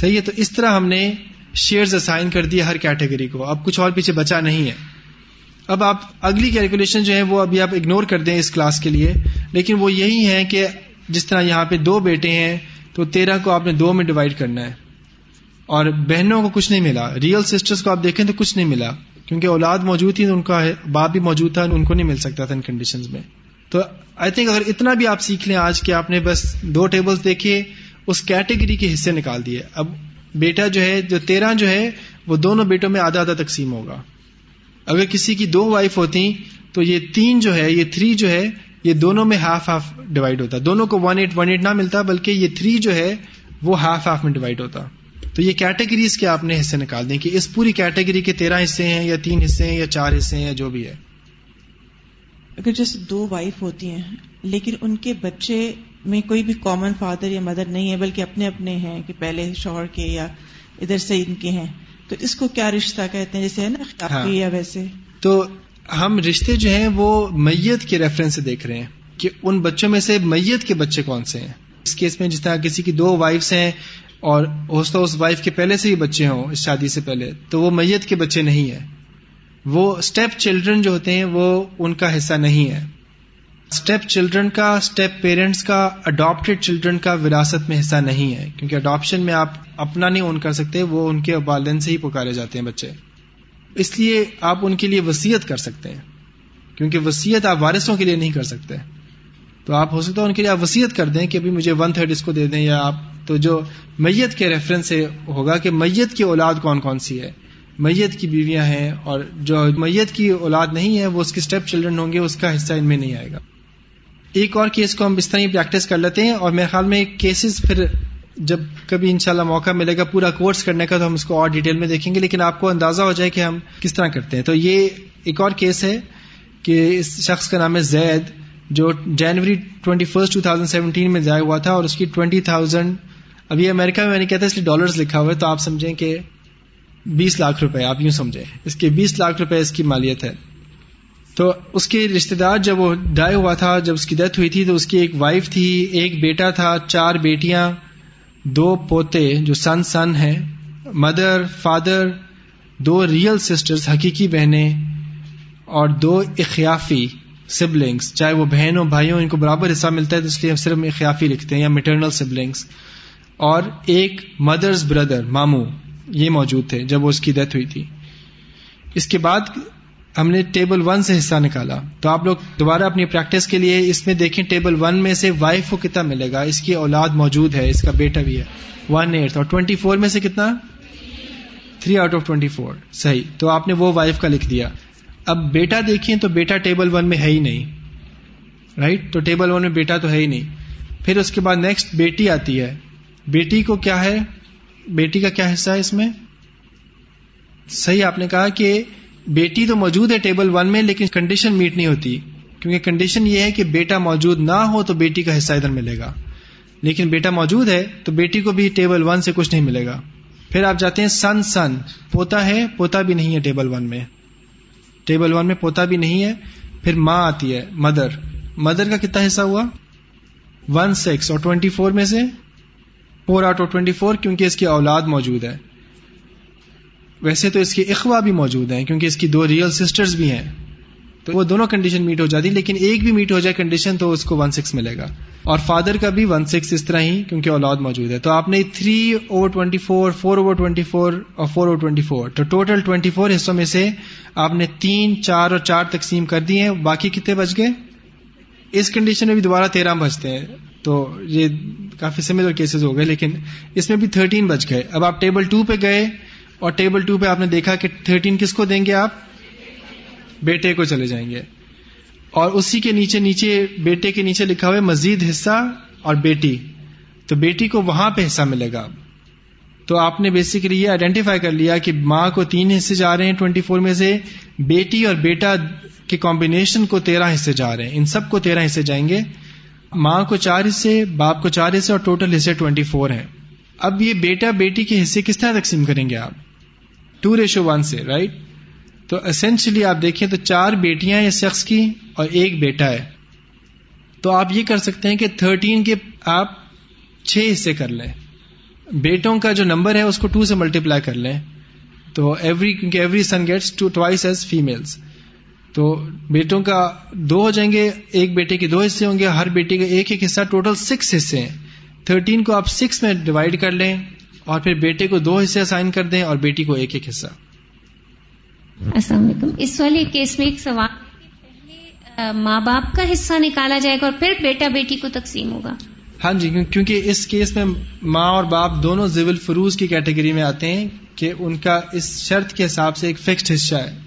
صحیح ہے؟ تو اس طرح ہم نے شیئر اسائن کر دیا ہر کیٹیگری کو۔ اب کچھ اور پیچھے بچا نہیں ہے۔ اب آپ اگلی کیلکولیشن جو ہے وہ ابھی آپ اگنور کر دیں اس کلاس کے لیے۔ لیکن وہ یہی ہے کہ جس طرح یہاں پہ دو بیٹے ہیں، تو تیرہ کو آپ نے دو میں ڈیوائڈ کرنا ہے۔ اور بہنوں کو کچھ نہیں ملا۔ ریئل سسٹرس کو آپ دیکھیں تو کچھ نہیں ملا۔ کیونکہ اولاد موجود تھی ان کا باپ بھی موجود تھا، ان کو نہیں مل سکتا تھا ان کنڈیشن میں۔ تو آئی تھنک اگر اتنا بھی آپ سیکھ لیں آج کہ آپ نے بس دو ٹیبل دیکھے، اس کیٹیگری کے حصے نکال دیے۔ اب بیٹا جو ہے، جو تیرہ جو ہے، وہ دونوں بیٹوں میں آدھا آدھا تقسیم ہوگا۔ اگر کسی کی دو وائف ہوتی، تو یہ تین جو ہے، یہ تھری جو ہے، یہ دونوں میں ہاف ہاف ڈیوائڈ ہوتا۔ دونوں کو ون ایٹ ون ایٹ نہ ملتا، بلکہ یہ تھری جو ہے، وہ ہاف ہاف میں ڈیوائڈ ہوتا۔ تو یہ کیٹیگریز کے آپ نے حصے نکال دیں کہ اس پوری کیٹیگری کے تیرہ حصے ہیں یا تین حصے ہیں یا چار حصے ہیں یا جو بھی ہے۔ اگر جیسے دو وائف ہوتی ہیں، لیکن ان کے بچے میں کوئی بھی کامن فادر یا مدر نہیں ہے بلکہ اپنے اپنے ہیں کہ پہلے شوہر کے یا ادھر سے ان کے ہیں۔ تو اس کو کیا رشتہ کہتے ہیں؟ جیسے ہے نا ہاں۔ یا ویسے۔ تو ہم رشتے جو ہیں وہ میت کے ریفرنس سے دیکھ رہے ہیں کہ ان بچوں میں سے میت کے بچے کون سے ہیں۔ اس کیس میں جس طرح کسی کی دو وائفس ہیں اور ہوستا اس وائف کے پہلے سے ہی بچے ہوں اس شادی سے پہلے تو وہ میت کے بچے نہیں ہیں۔ وہ اسٹیپ چلڈرن جو ہوتے ہیں وہ ان کا حصہ نہیں ہے اسٹیپ چلڈرن کا اسٹیپ پیرنٹس کا اڈاپٹیڈ چلڈرن کا وراثت میں حصہ نہیں ہے۔ کیونکہ اڈاپشن میں آپ اپنا نہیں اون کر سکتے، وہ ان کے والدین سے ہی پکارے جاتے ہیں بچے۔ اس لیے آپ ان کے لیے وسیعت کر سکتے ہیں۔ کیونکہ وسیعت آپ وارثوں کے لیے نہیں کر سکتے۔ تو آپ ہو سکتا ہے ان کے لیے آپ وسیعت کر دیں کہ ابھی مجھے ون تھرڈ اس کو دے دیں، یا آپ تو جو میت کے ریفرنس سے ہوگا کہ میت کی اولاد کون کون سی ہے۔ میت کی بیویاں ہیں اور جو میت کی اولاد نہیں ہے، وہ اس کے اسٹیپ چلڈرن ہوں گے، اس کا حصہ ان میں نہیں آئے گا۔ ایک اور کیس کو ہم اس طرح ہی پریکٹس کر لیتے ہیں اور میرے خیال میں کیسز پھر جب کبھی انشاءاللہ موقع ملے گا پورا کورس کرنے کا تو ہم اس کو اور ڈیٹیل میں دیکھیں گے، لیکن آپ کو اندازہ ہو جائے کہ ہم کس طرح کرتے ہیں۔ تو یہ ایک اور کیس ہے کہ اس شخص کا نام ہے زید، جو January twenty first two thousand seventeen میں ضائع ہوا تھا اور اس کی ٹوینٹی تھاؤزینڈ ابھی امریکہ میں میں نے کہتا اس لیے ڈالرز لکھا ہوا ہے، تو آپ سمجھیں کہ بیس لاکھ روپے، آپ یوں سمجھیں۔ اس کے بیس لاکھ روپے اس کی مالیت ہے۔ تو اس کے رشتے دار جب وہ ڈائی ہوا تھا، جب اس کی ڈیتھ ہوئی تھی، تو اس کی ایک وائف تھی، ایک بیٹا تھا، چار بیٹیاں، دو پوتے جو سن سن ہے مدر، فادر، دو ریئل سسٹرز حقیقی بہنیں اور دو اخیافی سبلنگس چاہے وہ بہنوں بھائیوں ان کو برابر حصہ ملتا ہے، تو اس لیے ہم صرف اخیافی لکھتے ہیں، یا مٹرنل سبلنگس اور ایک مدرز بردر ماموں، یہ موجود تھے جب وہ اس کی ڈیتھ ہوئی تھی۔ اس کے بعد ہم نے ٹیبل ون سے حصہ نکالا۔ تو آپ لوگ دوبارہ اپنی پریکٹس کے لیے اس میں دیکھیں ٹیبل ون میں سے وائف کو کتنا ملے گا۔ اس کی اولاد موجود ہے، اس کا بیٹا بھی ہے۔ ون ایٹ اور ٹوینٹی فور میں سے کتنا؟ Three out of twenty four. صحیح۔ تو آپ نے وہ وائف کا لکھ دیا۔ اب بیٹا دیکھیں تو بیٹا ٹیبل ون میں ہے ہی نہیں۔ رائٹ تو ٹیبل ون میں بیٹا تو ہے ہی نہیں۔ پھر اس کے بعد نیکسٹ بیٹی آتی ہے۔ بیٹی کو کیا ہے؟ بیٹی کا کیا حصہ ہے اس میں؟ صحیح آپ نے کہا کہ بیٹی تو موجود ہے ٹیبل ون میں، لیکن کنڈیشن میٹ نہیں ہوتی۔ کیونکہ کنڈیشن یہ ہے کہ بیٹا موجود نہ ہو تو بیٹی کا حصہ ادھر ملے گا۔ لیکن بیٹا موجود ہے تو بیٹی کو بھی ٹیبل ون سے کچھ نہیں ملے گا۔ پھر آپ جاتے ہیں سن سن۔ پوتا ہے، پوتا بھی نہیں ہے ٹیبل ون میں۔ ٹیبل ون میں پوتا بھی نہیں ہے، پھر ماں آتی ہے، مدر۔ مدر کا کتنا حصہ ہوا؟ ون سکس اور ٹوینٹی فور میں سے؟ Four out of twenty four, کیونکہ اس کی اولاد موجود ہے۔ ویسے تو اس کی اخوا بھی موجود ہیں، کیونکہ اس کی دو ریئل سسٹرز بھی ہیں۔ تو وہ دونوں کنڈیشن میٹ ہو جاتی، لیکن ایک بھی میٹ ہو جائے کنڈیشن تو اس کو ون سکس ملے گا۔ اور فادر کا بھی ون سکس اس طرح ہی، کیونکہ اولاد موجود ہے۔ تو آپ نے three over twenty four four over twenty four اور فور اوور ٹوینٹی فور تو ٹوٹل ٹوینٹی فور حصوں میں سے آپ نے تین، چار اور چار تقسیم کر دی ہیں۔ باقی کتنے بچ گئے؟ اس کنڈیشن میں بھی دوبارہ تیرہ بچتے ہیں۔ تو یہ کافی سملر کیسز ہو گئے، لیکن اس میں بھی تھرٹین بچ گئے۔ اب آپ ٹیبل ٹو پہ گئے اور ٹیبل ٹو پہ آپ نے دیکھا کہ تھرٹین کس کو دیں گے آپ؟ بیٹے کو چلے جائیں گے۔ اور اسی کے نیچے نیچے بیٹے کے نیچے لکھا ہوا ہے مزید حصہ اور بیٹی۔ تو بیٹی کو وہاں پہ حصہ ملے گا۔ تو آپ نے بیسیکلی یہ آئیڈینٹیفائی کر لیا کہ ماں کو تین حصے جا رہے ہیں ٹوینٹی فور میں سے بیٹی اور بیٹا کے کمبینیشن کو تیرہ حصے جا رہے ہیں۔ ان سب کو تیرہ حصے جائیں گے۔ ماں کو چار حصے، باپ کو چار حصے اور ٹوٹل حصے ٹوینٹی فور ہیں۔ اب یہ بیٹا بیٹی کے حصے کس طرح تقسیم کریں گے آپ؟ ٹو ریشو ون سے رائٹ تو اسینشلی آپ دیکھیں تو چار بیٹیاں اس شخص کی اور ایک بیٹا ہے۔ تو آپ یہ کر سکتے ہیں کہ تھرٹین کے آپ چھ حصے کر لیں۔ بیٹوں کا جو نمبر ہے اس کو ٹو سے ملٹیپلائی کر لیں۔ تو ایوری کیونکہ every son gets two twice as females تو بیٹوں کا دو ہو جائیں گے، ایک بیٹے کے دو حصے ہوں گے، ہر بیٹے کا ایک ایک حصہ ٹوٹل سکس حصے ہیں۔ تھرٹین کو آپ سکس میں ڈیوائڈ کر لیں اور پھر بیٹے کو دو حصے اسائن کر دیں اور بیٹی کو ایک ایک حصہ۔ السلام علیکم۔ اس والے کیس میں ایک سوال پہلے ماں باپ کا حصہ نکالا جائے گا اور پھر بیٹا بیٹی کو تقسیم ہوگا۔ ہاں جی کیونکہ اس کیس میں ماں اور باپ دونوں زیول فروز کی کیٹیگری میں آتے ہیں کہ ان کا اس شرط کے حساب سے ایک فکسڈ حصہ ہے۔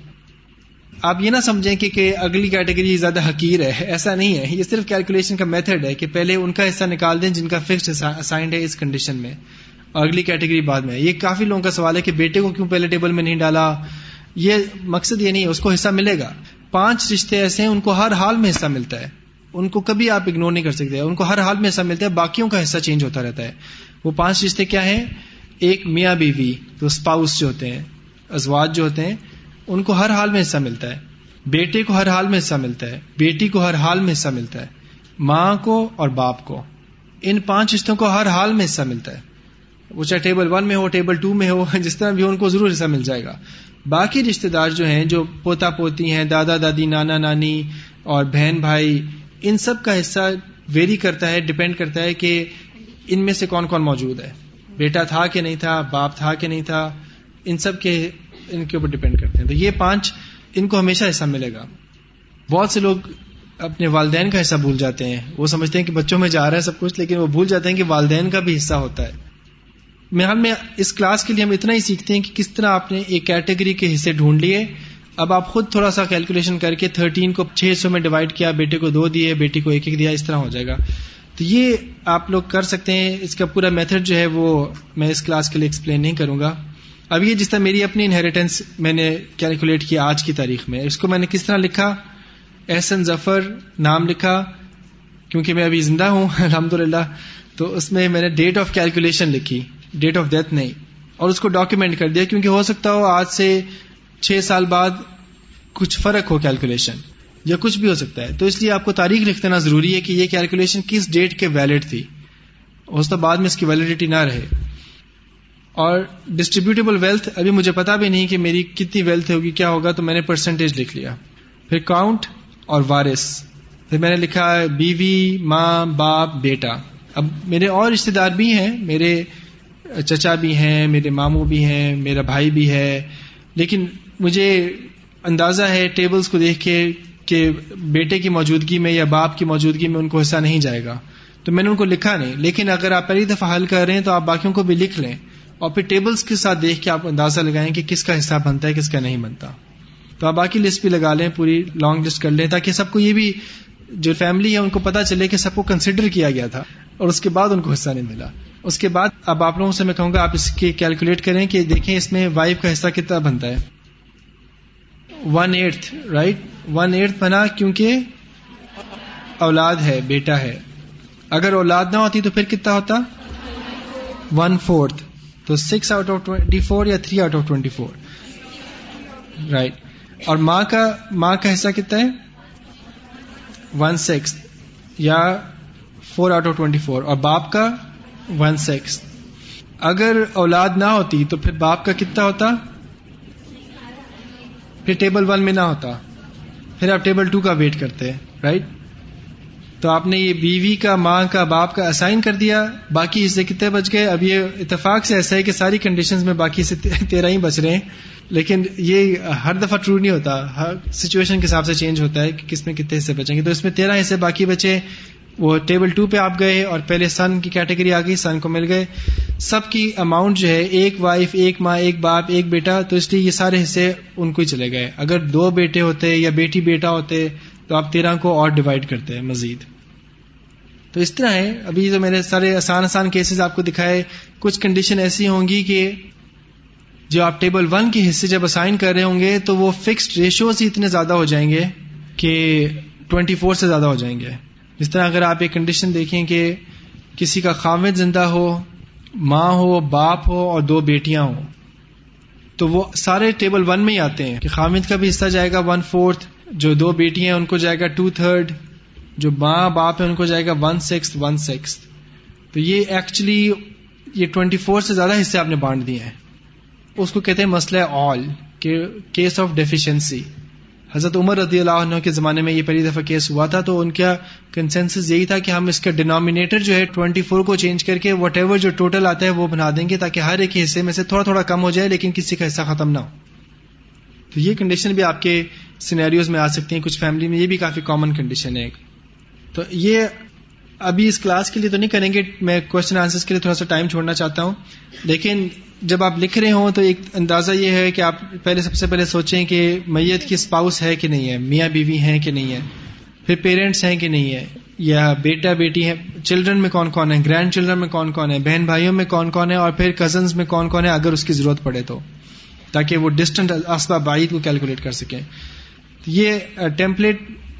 آپ یہ نہ سمجھیں کہ, کہ اگلی کیٹیگری زیادہ حقیر ہے ایسا نہیں ہے۔ یہ صرف کیلکولیشن کا میتھڈ ہے کہ پہلے ان کا حصہ نکال دیں جن کا فکسڈ اسائنڈ ہے اس کنڈیشن میں۔ اور اگلی کیٹیگری بعد میں۔ یہ کافی لوگوں کا سوال ہے کہ بیٹے کو کیوں پہلے ٹیبل میں نہیں ڈالا؟ یہ مقصد یہ نہیں ہے اس کو حصہ ملے گا۔ پانچ رشتے ایسے ہیں ان کو ہر حال میں حصہ ملتا ہے۔ ان کو کبھی آپ اگنور نہیں کر سکتے ان کو ہر حال میں حصہ ملتا ہے باقیوں کا حصہ چینج ہوتا رہتا ہے۔ وہ پانچ رشتے کیا ہیں؟ ایک میاں بیوی تو اسپاؤس جو ہوتے ہیں ازواج جو ہوتے ہیں ان کو ہر حال میں حصہ ملتا ہے۔ بیٹے کو ہر حال میں حصہ ملتا ہے۔ بیٹی کو ہر حال میں حصہ ملتا ہے۔ ماں کو اور باپ کو۔ ان پانچ رشتوں کو ہر حال میں حصہ ملتا ہے۔ وہ چاہے ٹیبل ون میں ہو، ٹیبل ٹو میں ہو، جس طرح بھی ان کو ضرور حصہ مل جائے گا۔ باقی رشتے دار جو ہیں، جو پوتا پوتی ہیں، دادا دادی، نانا نانی اور بہن بھائی، ان سب کا حصہ ویری کرتا ہے، ڈپینڈ کرتا ہے کہ ان میں سے کون کون موجود ہے۔ بیٹا تھا کہ نہیں تھا، باپ تھا کہ نہیں تھا، ان سب کے ان کے اوپر ڈپینڈ کرتے ہیں۔ تو یہ پانچ ان کو ہمیشہ حصہ ملے گا۔ بہت سے لوگ اپنے والدین کا حصہ بھول جاتے ہیں۔ وہ سمجھتے ہیں کہ بچوں میں جا رہا ہے سب کچھ، لیکن وہ بھول جاتے ہیں کہ والدین کا بھی حصہ ہوتا ہے۔ میرحال میں اس کلاس کے لیے ہم اتنا ہی سیکھتے ہیں کہ کس طرح آپ نے ایک کیٹیگری کے حصے ڈھونڈ لیے۔ اب آپ خود تھوڑا سا کیلکولیشن کر کے تھرٹین کو چھ سو میں ڈیوائڈ کیا، بیٹے کو دو دیے بیٹی کو ایک ایک دیا، اس طرح ہو جائے گا۔ تو یہ آپ لوگ کر سکتے ہیں۔ اس کا پورا میتھڈ جو ہے وہ میں اس کلاس کے لیے ایکسپلین نہیں کروں گا۔ اب یہ جس طرح میری اپنی انہیریٹنس میں نے کیلکولیٹ کیا آج کی تاریخ میں، اس کو میں نے کس طرح لکھا؟ احسن ظفر نام لکھا، کیونکہ میں ابھی زندہ ہوں الحمد للہ تو اس میں میں نے ڈیٹ آف کیلکولیشن لکھی ڈیٹ آف ڈیتھ نہیں، اور اس کو ڈاکیومینٹ کر دیا، کیونکہ ہو سکتا ہو آج سے چھ سال بعد کچھ فرق ہو کیلکولیشن یا کچھ بھی ہو سکتا ہے۔ تو اس لیے آپ کو تاریخ لکھ دینا ضروری ہے کہ یہ کیلکولیشن کس ڈیٹ کے ویلڈ تھی۔ ہو سکتا بعد میں اس کی ویلڈیٹی نہ رہے۔ اور ڈسٹریبیوٹیبل ویلتھ ابھی مجھے پتا بھی نہیں کہ میری کتنی ویلتھ ہوگی، کیا ہوگا، تو میں نے پرسنٹیج لکھ لیا۔ پھر کاؤنٹ اور وارث۔ پھر میں نے لکھا بیوی، ماں، باپ، بیٹا۔ اب میرے اور رشتے دار بھی ہیں، میرے چچا بھی ہیں، میرے ماموں بھی ہیں، میرا بھائی بھی ہے۔ لیکن مجھے اندازہ ہے ٹیبلز کو دیکھ کے کہ بیٹے کی موجودگی میں یا باپ کی موجودگی میں ان کو حصہ نہیں جائے گا۔ تو میں نے ان کو لکھا نہیں، لیکن اگر آپ پہلی دفعہ حل کر رہے ہیں تو آپ باقیوں کو بھی لکھ لیں۔ اور پھر ٹیبلز کے ساتھ دیکھ کے آپ اندازہ لگائیں کہ کس کا حصہ بنتا ہے، کس کا نہیں بنتا۔ تو آپ باقی لسٹ بھی لگا لیں، پوری لانگ لسٹ کر لیں تاکہ سب کو یہ بھی جو فیملی ہے ان کو پتا چلے کہ سب کو کنسیڈر کیا گیا تھا اور اس کے بعد ان کو حصہ نہیں ملا۔ اس کے بعد اب آپ لوگوں سے میں کہوں گا آپ اس کی کیلکولیٹ کریں کہ دیکھیں اس میں وائف کا حصہ کتنا بنتا ہے۔ One eighth right one eighth بنا کیونکہ اولاد ہے، بیٹا ہے۔ اگر اولاد نہ ہوتی تو پھر کتنا ہوتا؟ ون فورتھ تو six out of twenty four یا three out of twenty four right اور ماں کا ماں کا حصہ کتنا ہے? ون سکس یا four out of twenty four اور باپ کا ون سکس اگر اولاد نہ ہوتی تو پھر باپ کا کتنا ہوتا؟ پھر ٹیبل ون میں نہ ہوتا. پھر آپ ٹیبل ٹو کا ویٹ کرتے رائٹ تو آپ نے یہ بیوی کا، ماں کا، باپ کا اسائن کر دیا، باقی حصے کتنے بچ گئے؟ اب یہ اتفاق سے ایسا ہے کہ ساری کنڈیشن میں باقی سے تیرہ ہی بچ رہے ہیں۔ لیکن یہ ہر دفعہ ٹرو نہیں ہوتا، ہر سچویشن کے حساب سے چینج ہوتا ہے کہ کس میں کتنے حصے بچیں گے۔ تو اس میں تیرہ حصے باقی بچے، وہ ٹیبل ٹو پہ آپ گئے اور پہلے سن کی کیٹیگری آ گئی سن کو مل گئے۔ سب کی اماؤنٹ جو ہے، ایک وائف ایک ماں، ایک باپ، ایک بیٹا، تو اس لیے یہ سارے حصے ان کو ہی چلے گئے۔ اگر دو بیٹے ہوتے یا بیٹی بیٹا ہوتے تو آپ تیرہ کو اور ڈیوائڈ کرتے ہیں، مزید۔ تو اس طرح ہے، ابھی جو میں نے سارے آسان آسان کیسز آپ کو دکھائے، کچھ کنڈیشن ایسی ہوں گی کہ جو آپ ٹیبل ون کے حصے جب اسائن کر رہے ہوں گے، تو وہ فکسڈ ریشوز ہی اتنے زیادہ ہو جائیں گے کہ ٹوینٹی فور سے زیادہ ہو جائیں گے۔ جس طرح اگر آپ ایک کنڈیشن دیکھیں کہ کسی کا خامد زندہ ہو، ماں ہو، باپ ہو اور دو بیٹیاں ہوں، تو وہ سارے ٹیبل ون میں ہی آتے ہیں۔ کہ خامد کا بھی حصہ جائے گا ون فورتھ جو دو بیٹیاں ہیں ان کو جائے گا ٹو تھرڈ جو ماں باپ ہے ان کو جائے گا ون سکس ون سکس تو یہ ایکچولی یہ ٹوینٹی فور سے زیادہ حصے آپ نے بانٹ دیے ہیں۔ اس کو کہتے ہیں مسئلہ آل کیس آف ڈیفیشنسی حضرت عمر رضی اللہ عنہ کے زمانے میں یہ پہلی دفعہ کیس ہوا تھا، تو ان کا کنسنس یہی تھا کہ ہم اس کا ڈینامینیٹر جو ہے ٹوینٹی فور کو چینج کر کے وٹ ایور جو ٹوٹل آتا ہے وہ بنا دیں گے تاکہ ہر ایک حصے میں سے تھوڑا تھوڑا کم ہو جائے، لیکن کسی کا حصہ ختم نہ ہو۔ تو یہ کنڈیشن بھی آپ کے سینیریوز میں آ سکتی ہیں، کچھ فیملی میں یہ بھی کافی کامن کنڈیشن ہے تو یہ ابھی اس کلاس کے لیے تو نہیں کریں گے، میں کوشچن آنسر کے لیے تھوڑا سا ٹائم چھوڑنا چاہتا ہوں۔ لیکن جب آپ لکھ رہے ہوں تو ایک اندازہ یہ ہے کہ آپ پہلے سب سے پہلے سوچیں کہ میت کی اسپاؤس ہے کہ نہیں ہے؟ میاں بیوی ہیں کہ نہیں ہے؟ پھر پیرنٹس ہیں کہ نہیں ہے؟ یا بیٹا بیٹی ہے چلڈرن میں کون کون ہے گرینڈ چلڈرن میں کون کون ہے بہن بھائیوں میں کون کون ہے اور پھر کزنس میں کون کون ہے اگر اس کی ضرورت پڑے تو، تاکہ وہ ڈسٹنٹ اسباب بعید کو کیلکولیٹ کر سکیں۔ یہ ٹیمپلیٹ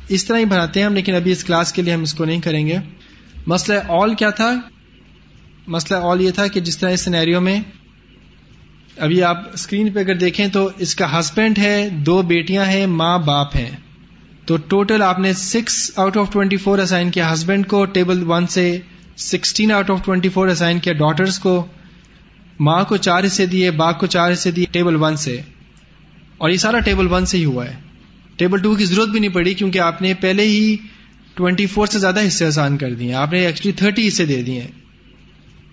اس طرح ہی بناتے ہیں ہم، لیکن ابھی اس کلاس کے لیے ہم اس کو نہیں کریں گے۔ مسئلہ آل کیا تھا؟ مسئلہ آل یہ تھا کہ جس طرح اس سینیریو میں ابھی آپ اسکرین پہ اگر دیکھیں تو اس کا ہسبینڈ ہے، دو بیٹیاں ہیں، ماں، باپ ہیں۔ تو ٹوٹل آپ نے six out of twenty four assign کیا ہسبینڈ کو ٹیبل ون سے sixteen out of twenty four assign کیا ڈاٹرس کو۔ ماں کو چار حصے دیے، باپ کو چار حصے دیے ٹیبل ون سے۔ اور یہ سارا ٹیبل ون سے ہی ہوا ہے۔ ٹیبل ٹو کی ضرورت بھی نہیں پڑی کیونکہ آپ نے پہلے ہی ٹوینٹی فور سے زیادہ حصے آسان کر دیے آپ نے ایکچولی تھرٹی حصے دے دیے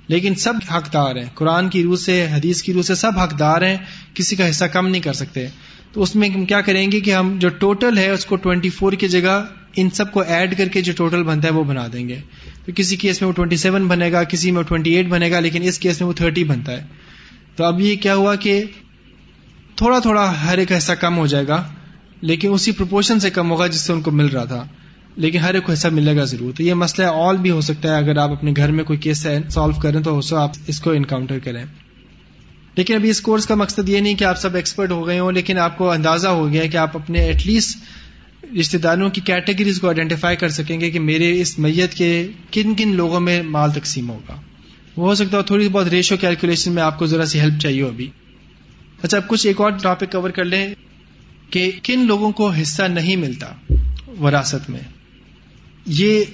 لیکن سب حقدار ہیں۔ قرآن کی روح سے، حدیث کی روح سے سب حقدار ہیں۔ کسی کا حصہ کم نہیں کر سکتے۔ تو اس میں ہم کیا کریں گے کہ ہم جو ٹوٹل ہے اس کو ٹوینٹی فور کی جگہ ان سب کو ایڈ کر کے جو ٹوٹل بنتا ہے وہ بنا دیں گے۔ تو کسی کیس میں وہ ٹوینٹی سیون بنے گا، کسی میں ٹوینٹی ایٹ بنے گا، لیکن اس کیس میں وہ تھرٹی بنتا ہے۔ تو اب یہ کیا ہوا کہ تھوڑا تھوڑا ہر ایک حصہ کم ہو جائے گا۔ لیکن اسی پرپورشن سے کم ہوگا جس سے ان کو مل رہا تھا۔ لیکن ہر ایک کو حصہ ملے گا ضرور تو یہ مسئلہ آل بھی ہو سکتا ہے۔ اگر آپ اپنے گھر میں کوئی کیس سالو کریں تو آپ اس کو انکاؤنٹر کریں۔ لیکن ابھی اس کورس کا مقصد یہ نہیں کہ آپ سب ایکسپرٹ ہو گئے ہوں، لیکن آپ کو اندازہ ہو گیا کہ آپ اپنے ایٹ لیسٹ رشتے داروں کی کیٹیگریز کو آئیڈینٹیفائی کر سکیں گے کہ میرے اس میت کے کن کن لوگوں میں مال تقسیم ہوگا۔ وہ ہو سکتا ہے تھوڑی بہت ریشو کیلکولیشن میں آپ کو ذرا سی ہیلپ چاہیے ابھی۔ اچھا اب کچھ ایک اور ٹاپک کور کر لیں۔ کہ کن لوگوں کو حصہ نہیں ملتا وراثت میں، یہ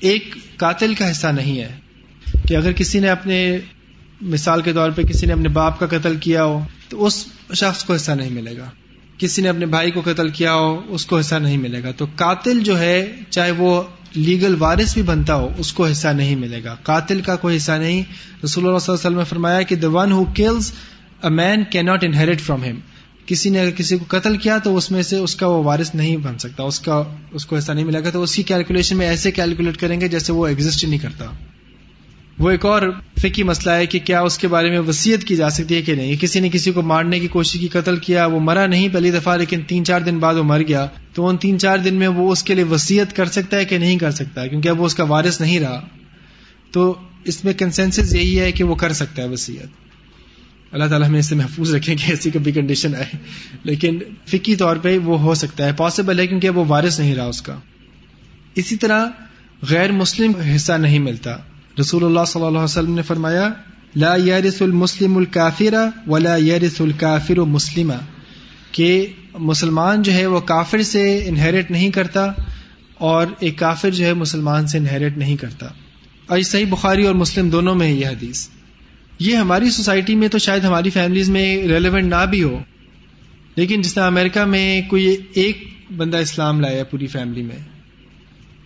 ایک قاتل کا حصہ نہیں ہے کہ اگر کسی نے اپنے مثال کے طور پہ کسی نے اپنے باپ کا قتل کیا ہو تو اس شخص کو حصہ نہیں ملے گا۔ کسی نے اپنے بھائی کو قتل کیا ہو، اس کو حصہ نہیں ملے گا۔ تو قاتل جو ہے، چاہے وہ لیگل وارث بھی بنتا ہو، اس کو حصہ نہیں ملے گا۔ قاتل کا کوئی حصہ نہیں۔ رسول اللہ صلی اللہ علیہ وسلم نے فرمایا کہ دا ون ہو کلز اے مین کی ناٹ انہیریٹ فرام ہم کسی نے اگر کسی کو قتل کیا تو اس میں سے اس کا وہ وارث نہیں بن سکتا، اس کا، اس کو ایسا نہیں ملے گا تو اس کی کیلکولیشن میں ایسے کیلکولیٹ کریں گے جیسے وہ ایگزٹ نہیں کرتا۔ وہ ایک اور فکی مسئلہ ہے کہ کیا اس کے بارے میں وسیعت کی جا سکتی ہے کہ نہیں؟ کسی نے کسی کو مارنے کی کوشش کی، قتل کیا، وہ مرا نہیں پہلی دفعہ لیکن تین چار دن بعد وہ مر گیا۔ تو ان تین چار دن میں وہ اس کے لیے وسیعت کر سکتا ہے کہ نہیں کر سکتا، کیونکہ اب وہ اس کا وارث نہیں رہا۔ تو اس میں کنسنسز یہی ہے کہ وہ کر سکتا ہے وسیعت اللہ تعالیٰ ہمیں اس سے محفوظ رکھیں کہ ایسی کبھی کنڈیشن آئے۔ لیکن فکی طور پہ وہ ہو سکتا ہے پاسبل ہے کیونکہ وہ وارث نہیں رہا اس کا۔ اسی طرح غیر مسلم حصہ نہیں ملتا۔ رسول اللہ صلی اللہ علیہ وسلم نے فرمایا، لا یارث المسلم الکافر ولا یارث الکافر مسلمہ۔ کہ مسلمان جو ہے وہ کافر سے انہیریٹ نہیں کرتا اور ایک کافر جو ہے مسلمان سے انہیریٹ نہیں کرتا۔ اور صحیح بخاری اور مسلم دونوں میں ہے یہ حدیث۔ یہ ہماری سوسائٹی میں تو شاید ہماری فیملیز میں ریلیونٹ نہ بھی ہو، لیکن جس طرح امریکہ میں کوئی ایک بندہ اسلام لایا پوری فیملی میں،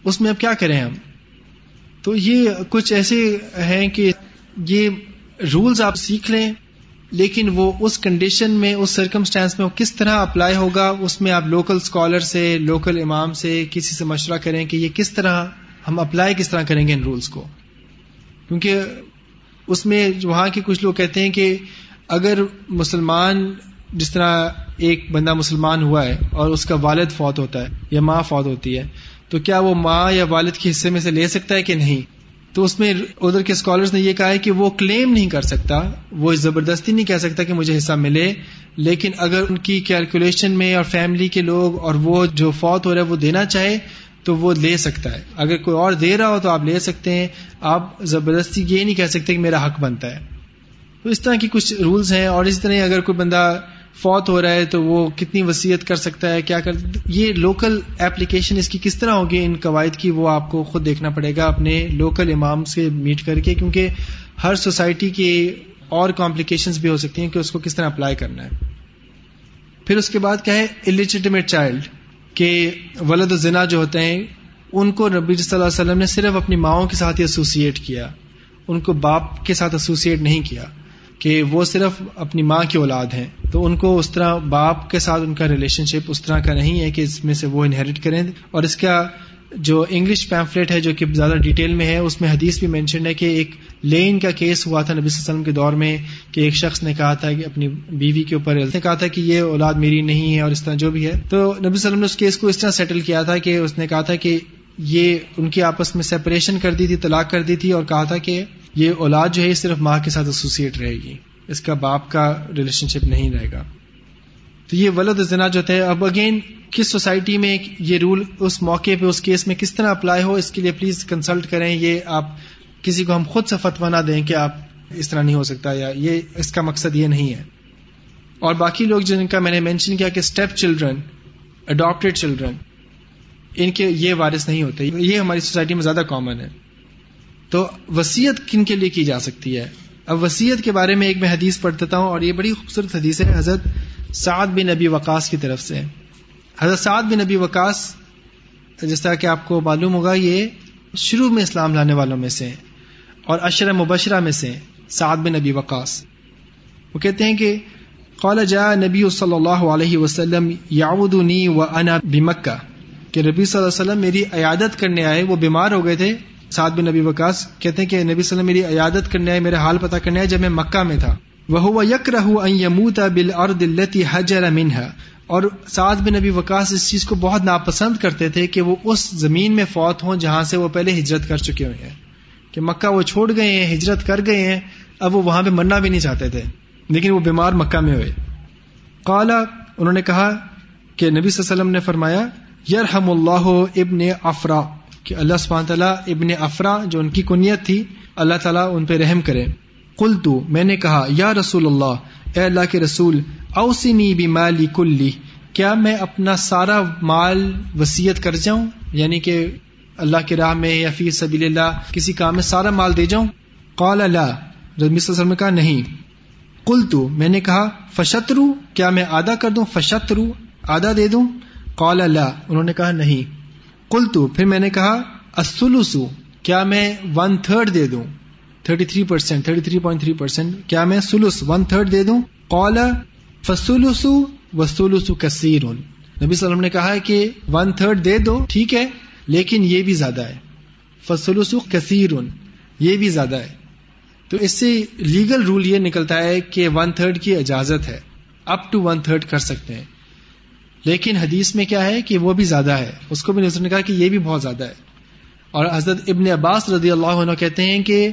اس میں اب کیا کریں ہم؟ تو یہ کچھ ایسے ہیں کہ یہ رولز آپ سیکھ لیں، لیکن وہ اس کنڈیشن میں، اس سرکمسٹانس میں وہ کس طرح اپلائی ہوگا، اس میں آپ لوکل اسکالر سے لوکل امام سے کسی سے مشورہ کریں کہ یہ کس طرح ہم اپلائی کس طرح کریں گے ان رولس کو۔ کیونکہ اس میں وہاں کے کچھ لوگ کہتے ہیں کہ اگر مسلمان جس طرح ایک بندہ مسلمان ہوا ہے اور اس کا والد فوت ہوتا ہے یا ماں فوت ہوتی ہے، تو کیا وہ ماں یا والد کے حصے میں سے لے سکتا ہے کہ نہیں؟ تو اس میں ادھر کے اسکالرس نے یہ کہا ہے کہ وہ کلیم نہیں کر سکتا، وہ زبردستی نہیں کہہ سکتا کہ مجھے حصہ ملے، لیکن اگر ان کی کیلکولیشن میں اور فیملی کے لوگ اور وہ جو فوت ہو رہا ہے وہ دینا چاہے تو وہ لے سکتا ہے۔ اگر کوئی اور دے رہا ہو تو آپ لے سکتے ہیں۔ آپ زبردستی یہ نہیں کہہ سکتے کہ میرا حق بنتا ہے۔ تو اس طرح کی کچھ رولز ہیں اور اس طرح اگر کوئی بندہ فوت ہو رہا ہے تو وہ کتنی وسیعت کر سکتا ہے، کیا کر یہ لوکل ایپلیکیشن اس کی کس طرح ہوگی؟ ان قواعد کی وہ آپ کو خود دیکھنا پڑے گا اپنے لوکل امام سے میٹ کر کے، کیونکہ ہر سوسائٹی کی اور کمپلیکیشنز بھی ہو سکتی ہیں کہ اس کو کس طرح اپلائی کرنا ہے۔ پھر اس کے بعد کیا ہے؟ الیجیٹمیٹ چائلڈ کہ ولد زنا جو ہوتے ہیں، ان کو نبی صلی اللہ علیہ وسلم نے صرف اپنی ماؤں کے ساتھ ہی ایسوسیٹ کیا۔ ان کو باپ کے ساتھ ایسوسیٹ نہیں کیا کہ وہ صرف اپنی ماں کی اولاد ہیں۔ تو ان کو اس طرح باپ کے ساتھ ان کا ریلیشن شپ اس طرح کا نہیں ہے کہ اس میں سے وہ انہیریٹ کریں اور اس کا جو انگلش پیمفلیٹ ہے جو کہ زیادہ ڈیٹیل میں ہے، اس میں حدیث بھی مینشنڈ ہے کہ ایک لین کا کیس ہوا تھا نبی صلی اللہ علیہ وسلم کے دور میں کہ ایک شخص نے کہا تھا کہ اپنی بیوی کے اوپر نے کہا تھا کہ یہ اولاد میری نہیں ہے اور اس طرح جو بھی ہے۔ تو نبی صلی اللہ علیہ وسلم نے اس کیس کو اس طرح سیٹل کیا تھا کہ اس نے کہا تھا کہ یہ ان کی آپس میں سیپریشن کر دی تھی، طلاق کر دی تھی اور کہا تھا کہ یہ اولاد جو ہے صرف ماں کے ساتھ ایسوسیٹ رہے گی۔ اس کا باپ کا ریلیشن شپ نہیں رہے گا۔ تو یہ ولد زنا جو ہے اب اگین کس سوسائٹی میں یہ رول اس موقع پہ، اس کیس میں کس طرح اپلائی ہو، اس کے لیے پلیز کنسلٹ کریں، یہ آپ کسی کو ہم خود سے فتوا نہ دیں کہ آپ اس طرح نہیں ہو سکتا یا یہ اس کا مقصد یہ نہیں ہے۔ اور باقی لوگ جن کا میں نے مینشن کیا کہ اسٹیپ چلڈرن اڈاپٹیڈ چلڈرن ان کے یہ وارث نہیں ہوتے۔ یہ ہماری سوسائٹی میں زیادہ کامن ہے۔ تو وسیعت کن کے لیے کی جا سکتی ہے؟ اب وسیعت کے بارے میں ایک میں حدیث پڑھ دیتا ہوں اور یہ بڑی خوبصورت حدیث ہے۔ حضرت سعد بن نبی وقاص کی طرف سے۔ حضرت سعد بن نبی وقاص، جس طرح کہ آپ کو معلوم ہوگا، یہ شروع میں اسلام لانے والوں میں سے اور اشر مبشرہ میں سے سعد بن نبی وقاص۔ وہ کہتے ہیں کہ قال جاء نبی صلی اللہ علیہ وسلم یعودنی و انا بمکہ، کہ نبی صلی اللہ علیہ وسلم میری عیادت کرنے آئے، وہ بیمار ہو گئے تھے۔ سعد بن نبی وقاص کہتے ہیں کہ نبی صلی اللہ علیہ وسلم میری عیادت کرنے آئے، میرے حال پتہ کرنے آئے جب میں مکہ میں تھا۔ وہ یک رہ بل اور دلتی حجر منها۔ اور سعد بن نبی وکاس اس چیز کو بہت ناپسند کرتے تھے کہ وہ اس زمین میں فوت ہوں جہاں سے وہ پہلے ہجرت کر چکے ہوئے ہیں۔ کہ مکہ وہ چھوڑ گئے ہیں، ہجرت کر گئے ہیں، اب وہ وہاں پہ مرنا بھی نہیں چاہتے تھے۔ لیکن وہ بیمار مکہ میں ہوئے۔ قالا انہوں نے کہا کہ نبی صلی اللہ علیہ وسلم نے فرمایا، یرحم اللہ ابن افرا، کہ اللہ سبحانہ تعالیٰ ابن افرا جو ان کی کنیت تھی، اللہ تعالیٰ ان پہ رحم کرے۔ کل تو میں نے کہا، یا رسول اللہ، اے اللہ کے رسول اوسنی بھی مالی کلی، کیا میں اپنا سارا مال وسیعت کر جاؤں؟ یعنی کہ اللہ کے راہ میں یا فی سبیل اللہ کسی کام میں سارا مال دے جاؤں؟ قال اللہ وسلم نے کہا، نہیں۔ کل تو میں نے کہا، فشترو، کیا میں آدھا کر دوں؟ فشترو، آدھا دے دوں؟ قال اللہ انہوں نے کہا، نہیں۔ کل تو پھر میں نے کہا اسلوسو کیا میں ون تھرڈ دے دوں؟ Thirty three percent thirty three point three percent کیا میں سلوس ون تھرڈ دے دوں؟ قال فسلسو وسلسو کثیر نبی صلی اللہ نے کہا ہے کہ ون تھرڈ دے دو، ٹھیک ہے، لیکن یہ بھی زیادہ ہے۔ فسلسو کثیر یہ بھی زیادہ ہے۔ تو اس سے لیگل رول یہ نکلتا ہے کہ ون تھرڈ کی اجازت ہے، اپ ٹو ون تھرڈ کر سکتے ہیں۔ لیکن حدیث میں کیا ہے کہ وہ بھی زیادہ ہے۔ اس کو بھی نے کہا کہ یہ بھی بہت زیادہ ہے۔ اور حضرت ابن عباس رضی اللہ عنہ کہتے ہیں کہ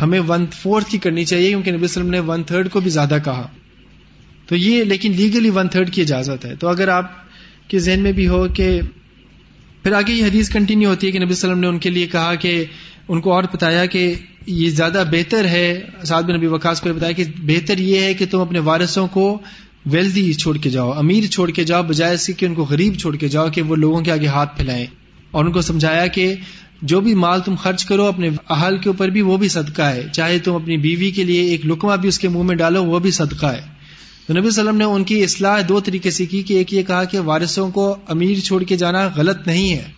ہمیں ون فورتھ کی کرنی چاہیے، کیونکہ نبی وسلم نے ون تھرڈ کو بھی زیادہ کہا۔ تو یہ لیکن لیگلی ون تھرڈ کی اجازت ہے۔ تو اگر آپ کے ذہن میں بھی ہو کہ پھر آگے یہ حدیث کنٹینیو ہوتی ہے کہ نبی وسلم نے ان کے لیے کہا کہ ان کو اور بتایا کہ یہ زیادہ بہتر ہے۔ سعد بن نبی وقاص کو بتایا کہ بہتر یہ ہے کہ تم اپنے وارثوں کو ویلدی چھوڑ کے جاؤ، امیر چھوڑ کے جاؤ، بجائے اس کہ ان کو غریب چھوڑ کے جاؤ کہ وہ لوگوں کے آگے ہاتھ پھیلائیں۔ اور ان کو سمجھایا کہ جو بھی مال تم خرچ کرو اپنے اہل کے اوپر بھی وہ بھی صدقہ ہے۔ چاہے تم اپنی بیوی کے لیے ایک لکما بھی اس کے منہ میں ڈالو، وہ بھی صدقہ ہے۔ تو نبی وسلم نے ان کی اصلاح دو طریقے سے کی کہ ایک یہ کہا کہ وارثوں کو امیر چھوڑ کے جانا غلط نہیں ہے۔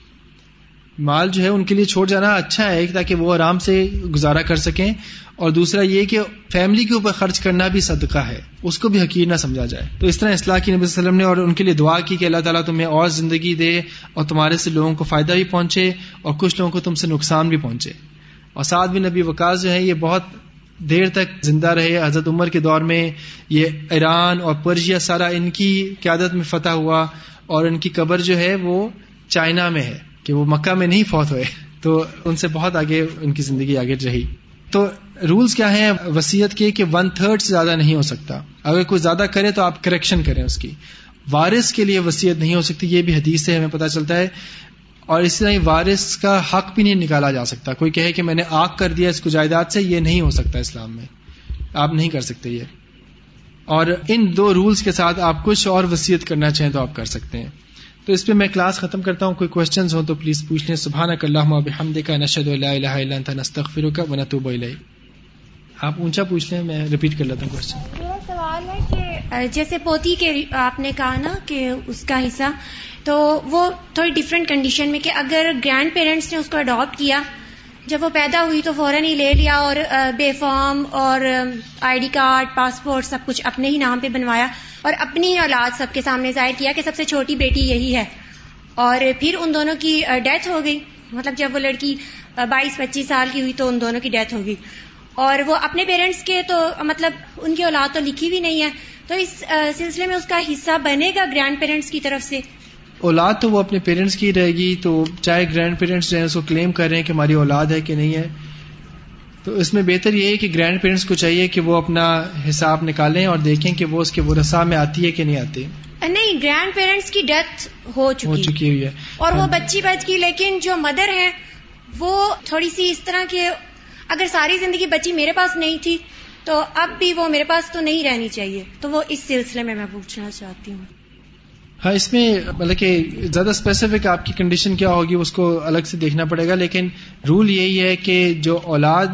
مال جو ہے ان کے لیے چھوڑ جانا اچھا ہے تاکہ وہ آرام سے گزارا کر سکیں اور دوسرا یہ کہ فیملی کے اوپر خرچ کرنا بھی صدقہ ہے۔ اس کو بھی حقیر نہ سمجھا جائے۔ تو اس طرح اصلاح کی نبی صلی اللہ علیہ وسلم نے اور ان کے لیے دعا کی کہ اللہ تعالیٰ تمہیں اور زندگی دے اور تمہارے سے لوگوں کو فائدہ بھی پہنچے اور کچھ لوگوں کو تم سے نقصان بھی پہنچے۔ اور سعد بن نبی وکاس جو ہے یہ بہت دیر تک زندہ رہے۔ حضرت عمر کے دور میں یہ ایران اور پرشیا سارا ان کی قیادت میں فتح ہوا اور ان کی قبر جو ہے وہ چائنا میں ہے۔ کہ وہ مکہ میں نہیں فوت ہوئے، تو ان سے بہت آگے ان کی زندگی آگے رہی۔ تو رولس کیا ہیں وسیعت کے کہ ون تھرڈ سے زیادہ نہیں ہو سکتا۔ اگر کوئی زیادہ کرے تو آپ کریکشن کریں اس کی۔ وارث کے لیے وسیعت نہیں ہو سکتی، یہ بھی حدیث سے ہمیں پتا چلتا ہے۔ اور اسی طرح وارث کا حق بھی نہیں نکالا جا سکتا۔ کوئی کہے کہ میں نے آگ کر دیا اس کو جائیداد سے، یہ نہیں ہو سکتا اسلام میں۔ آپ نہیں کر سکتے یہ۔ اور ان دو رولس کے ساتھ آپ کچھ اور وسیعت کرنا چاہیں تو آپ کر سکتے ہیں۔ تو اس پہ میں کلاس ختم کرتا ہوں، کوئی کوشچنز ہوں تو پلیز پوچھ لیں. سبحان اللہ بحمد کا نشد اللہ نستغفر کا نتوب الیہ آپ اونچا پوچھ لیں، میں ریپیٹ کر لیتا ہوں کوشچن میرا سوال ہے کہ جیسے پوتی کے آپ نے کہا نا کہ اس کا حصہ، تو وہ تھوڑی ڈفرینٹ کنڈیشن میں کہ اگر گرینڈ پیرنٹس نے اس کو اڈاپٹ کیا جب وہ پیدا ہوئی تو فوراً ہی لے لیا اور بے فارم اور آئی ڈی کارڈ، پاسپورٹ سب کچھ اپنے ہی نام پہ بنوایا اور اپنی اولاد سب کے سامنے ظاہر کیا کہ سب سے چھوٹی بیٹی یہی ہے۔ اور پھر ان دونوں کی ڈیتھ ہو گئی۔ مطلب جب وہ لڑکی بائیس، پچیس سال کی ہوئی تو ان دونوں کی ڈیتھ ہو گئی۔ اور وہ اپنے پیرنٹس کے تو مطلب ان کی اولاد تو لکھی بھی نہیں ہے۔ تو اس سلسلے میں اس کا حصہ بنے گا گرینڈ پیرنٹس کی طرف سے۔ اولاد تو وہ اپنے پیرنٹس کی رہے گی تو چاہے گرینڈ پیرنٹس جو ہے اس کو کلیم کر رہے ہیں کہ ہماری اولاد ہے کہ نہیں ہے۔ تو اس میں بہتر یہ ہے کہ گرینڈ پیرنٹس کو چاہیے کہ وہ اپنا حساب نکالیں اور دیکھیں کہ وہ اس کے وہ رسا میں آتی ہے کہ نہیں آتی۔ نہیں گرینڈ پیرنٹس کی ڈیتھ ہو چکی۔ ہوئی ہے۔ اور وہ بچی بچ گئی لیکن جو مدر ہے وہ تھوڑی سی اس طرح کے اگر ساری زندگی بچی میرے پاس نہیں تھی تو اب بھی وہ میرے پاس تو نہیں رہنی چاہیے۔ تو وہ اس سلسلے میں میں پوچھنا چاہتی ہوں۔ ہاں اس میں مطلب کہ زیادہ اسپیسیفک آپ کی کنڈیشن کیا ہوگی، اس کو الگ سے دیکھنا پڑے گا، لیکن رول یہی ہے کہ جو اولاد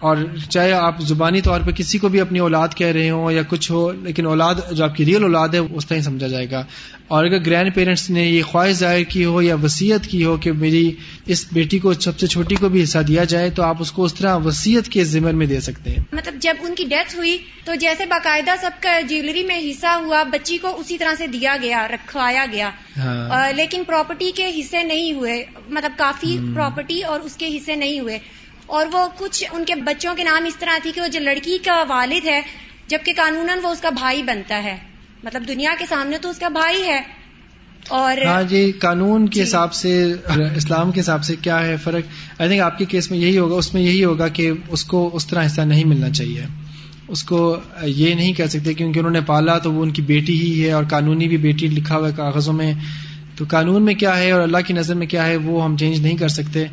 اور چاہے آپ زبانی طور پہ کسی کو بھی اپنی اولاد کہہ رہے ہوں یا کچھ ہو لیکن اولاد جو آپ کی ریئل اولاد ہے اس طرح ہی سمجھا جائے گا۔ اور اگر گرینڈ پیرنٹس نے یہ خواہش ظاہر کی ہو یا وسیعت کی ہو کہ میری اس بیٹی کو سب سے چھوٹی کو بھی حصہ دیا جائے تو آپ اس کو اس طرح وسیعت کے ذمر میں دے سکتے ہیں۔ مطلب جب ان کی ڈیتھ ہوئی تو جیسے باقاعدہ سب کا جیولری میں حصہ ہوا بچی کو اسی طرح سے دیا گیا رکھوایا گیا۔ ہاں۔ لیکن پراپرٹی کے حصے نہیں ہوئے۔ مطلب کافی پراپرٹی اور اس کے حصے نہیں ہوئے۔ اور وہ کچھ ان کے بچوں کے نام اس طرح تھی کہ وہ جو لڑکی کا والد ہے جبکہ قانون وہ اس کا بھائی بنتا ہے۔ مطلب دنیا کے سامنے تو اس کا بھائی ہے۔ اور ہاں جی قانون کے جی۔ حساب سے اسلام کے حساب سے کیا ہے فرق؟ آئی تھنک آپ کے کیس میں یہی ہوگا اس میں یہی ہوگا کہ اس کو اس طرح حصہ نہیں ملنا چاہیے۔ اس کو یہ نہیں کہہ سکتے کیونکہ انہوں نے پالا تو وہ ان کی بیٹی ہی ہے اور قانونی بھی بیٹی لکھا ہوا ہے کاغذوں میں۔ تو قانون میں کیا ہے اور اللہ کی نظر میں کیا ہے وہ ہم چینج نہیں کر سکتے۔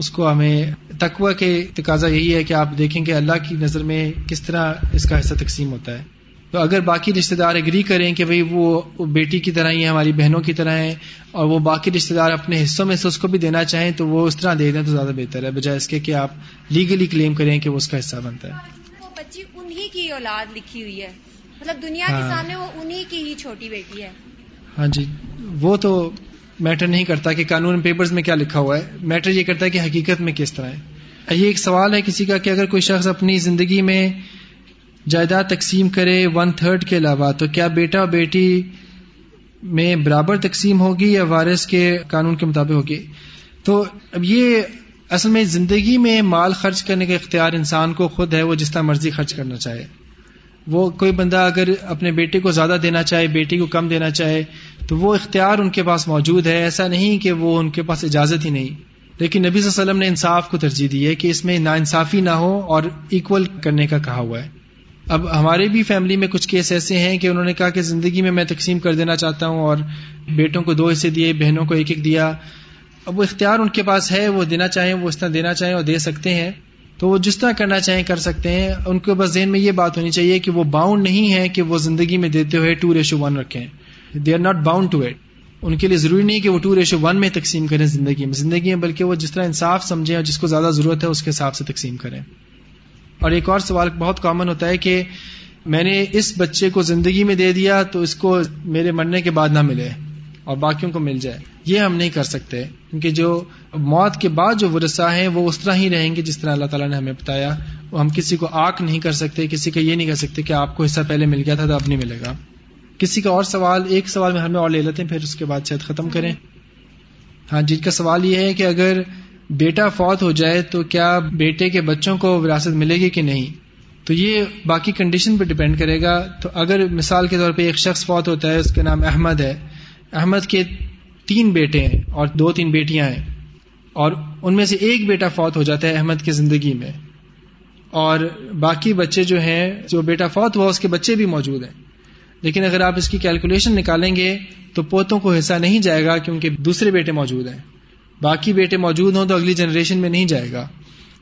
اس کو ہمیں تقوی کے تقاضا یہی ہے کہ آپ دیکھیں کہ اللہ کی نظر میں کس طرح اس کا حصہ تقسیم ہوتا ہے۔ تو اگر باقی رشتے دار اگری کریں کہ بھائی وہ بیٹی کی طرح ہی ہماری بہنوں کی طرح ہیں اور وہ باقی رشتے دار اپنے حصوں میں سے اس کو بھی دینا چاہیں تو وہ اس طرح دے دیں تو زیادہ بہتر ہے بجائے اس کے کہ آپ لیگلی کلیم کریں کہ وہ اس کا حصہ بنتا ہے۔ وہ بچی انہی کی اولاد لکھی ہوئی ہے۔ مطلب دنیا کے ہاں۔ سامنے وہ انہی کی ہی چھوٹی بیٹی ہے۔ ہاں جی وہ تو میٹر نہیں کرتا کہ قانون پیپرز میں کیا لکھا ہوا ہے، میٹر یہ کرتا ہے کہ حقیقت میں کس طرح ہے۔ یہ ایک سوال ہے کسی کا کہ اگر کوئی شخص اپنی زندگی میں جائیداد تقسیم کرے ون تھرڈ کے علاوہ، تو کیا بیٹا اور بیٹی میں برابر تقسیم ہوگی یا وارث کے قانون کے مطابق ہوگی؟ تو اب یہ اصل میں زندگی میں مال خرچ کرنے کا اختیار انسان کو خود ہے، وہ جس طرح مرضی خرچ کرنا چاہے۔ وہ کوئی بندہ اگر اپنے بیٹے کو زیادہ دینا چاہے، بیٹی کو کم دینا چاہے تو وہ اختیار ان کے پاس موجود ہے، ایسا نہیں کہ وہ ان کے پاس اجازت ہی نہیں۔ لیکن نبی صلی اللہ علیہ وسلم نے انصاف کو ترجیح دی ہے کہ اس میں نا انصافی نہ ہو اور ایکول کرنے کا کہا ہوا ہے۔ اب ہمارے بھی فیملی میں کچھ کیس ایسے ہیں کہ انہوں نے کہا کہ زندگی میں میں تقسیم کر دینا چاہتا ہوں اور بیٹوں کو دو حصے دیے، بہنوں کو ایک ایک دیا۔ اب وہ اختیار ان کے پاس ہے، وہ دینا چاہیں، وہ اس طرح دینا چاہیں اور دے سکتے ہیں۔ تو وہ جس طرح کرنا چاہیں کر سکتے ہیں۔ ان کے بس ذہن میں یہ بات ہونی چاہیے کہ وہ باؤنڈ نہیں ہے کہ وہ زندگی میں دیتے ہوئے ٹو ریشو ون رکھیں۔ They are not bound to it ان کے لیے ضروری نہیں کہ وہ ٹو ریشو ون میں تقسیم کریں زندگی میں۔ زندگی میں بلکہ وہ جس طرح انصاف سمجھیں اور جس کو زیادہ ضرورت ہے اس کے حساب سے تقسیم کریں۔ اور ایک اور سوال بہت کامن ہوتا ہے کہ میں نے اس بچے کو زندگی میں دے دیا تو اس کو میرے مرنے کے بعد نہ ملے اور باقیوں کو مل جائے۔ یہ ہم نہیں کر سکتے۔ کیونکہ جو موت کے بعد جو ورثہ ہیں وہ اس طرح ہی رہیں گے جس طرح اللہ تعالیٰ نے ہمیں بتایا۔ وہ ہم کسی کو آک نہیں کر سکتے، کسی کا یہ نہیں کر سکتے کہ آپ کو حصہ پہلے مل گیا تھا تو اب نہیں ملے گا۔ کسی کا اور سوال، ایک سوال میں ہمیں اور لے لیتے ہیں، پھر اس کے بعد شاید ختم کریں۔ ہاں جن کا سوال یہ ہے کہ اگر بیٹا فوت ہو جائے تو کیا بیٹے کے بچوں کو وراثت ملے گی کہ نہیں؟ تو یہ باقی کنڈیشن پہ ڈپینڈ کرے گا۔ تو اگر مثال کے طور پہ ایک شخص فوت ہوتا ہے، اس کا نام احمد ہے۔ احمد کے تین بیٹے ہیں اور دو تین بیٹیاں ہیں۔ اور ان میں سے ایک بیٹا فوت ہو جاتا ہے احمد کی زندگی میں۔ اور باقی بچے جو ہیں، جو بیٹا فوت ہوا، اس کے بچے بھی موجود ہیں۔ لیکن اگر آپ اس کی کیلکولیشن نکالیں گے تو پوتوں کو حصہ نہیں جائے گا کیونکہ دوسرے بیٹے موجود ہیں۔ باقی بیٹے موجود ہوں تو اگلی جنریشن میں نہیں جائے گا۔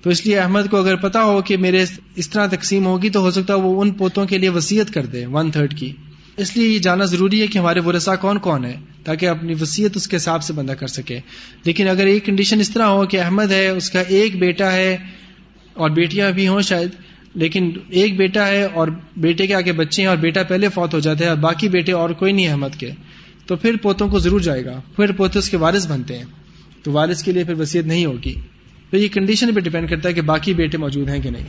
تو اس لیے احمد کو اگر پتا ہو کہ میرے اس طرح تقسیم ہوگی تو ہو سکتا ہے وہ ان پوتوں کے لیے وسیعت کر دے ون تھرڈ کی۔ اس لیے یہ جانا ضروری ہے کہ ہمارے ورثا کون کون ہے تاکہ اپنی وسیعت اس کے حساب سے بندہ کر سکے۔ لیکن اگر ایک کنڈیشن اس طرح ہو کہ احمد ہے، اس کا ایک بیٹا ہے اور بیٹیاں بھی ہوں شاید لیکن ایک بیٹا ہے اور بیٹے کے آگے بچے ہیں اور بیٹا پہلے فوت ہو جاتا ہے اور باقی بیٹے اور کوئی نہیں احمد کے۔ تو پھر پوتوں کو ضرور جائے گا۔ پھر پوتے اس کے وارث بنتے ہیں۔ تو وارث کے لیے پھر وسیعت نہیں ہوگی۔ تو یہ کنڈیشن پہ ڈپینڈ کرتا ہے کہ باقی بیٹے موجود ہیں کہ نہیں۔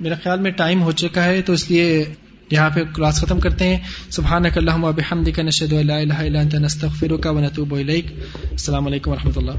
میرا خیال میں ٹائم ہو چکا ہے تو اس لیے یہاں پہ کلاس ختم کرتے ہیں۔ سبحانک اللہم و الہ الا انت نستغفرک و نتوب الیک۔ السلام علیکم و رحمۃ اللہ۔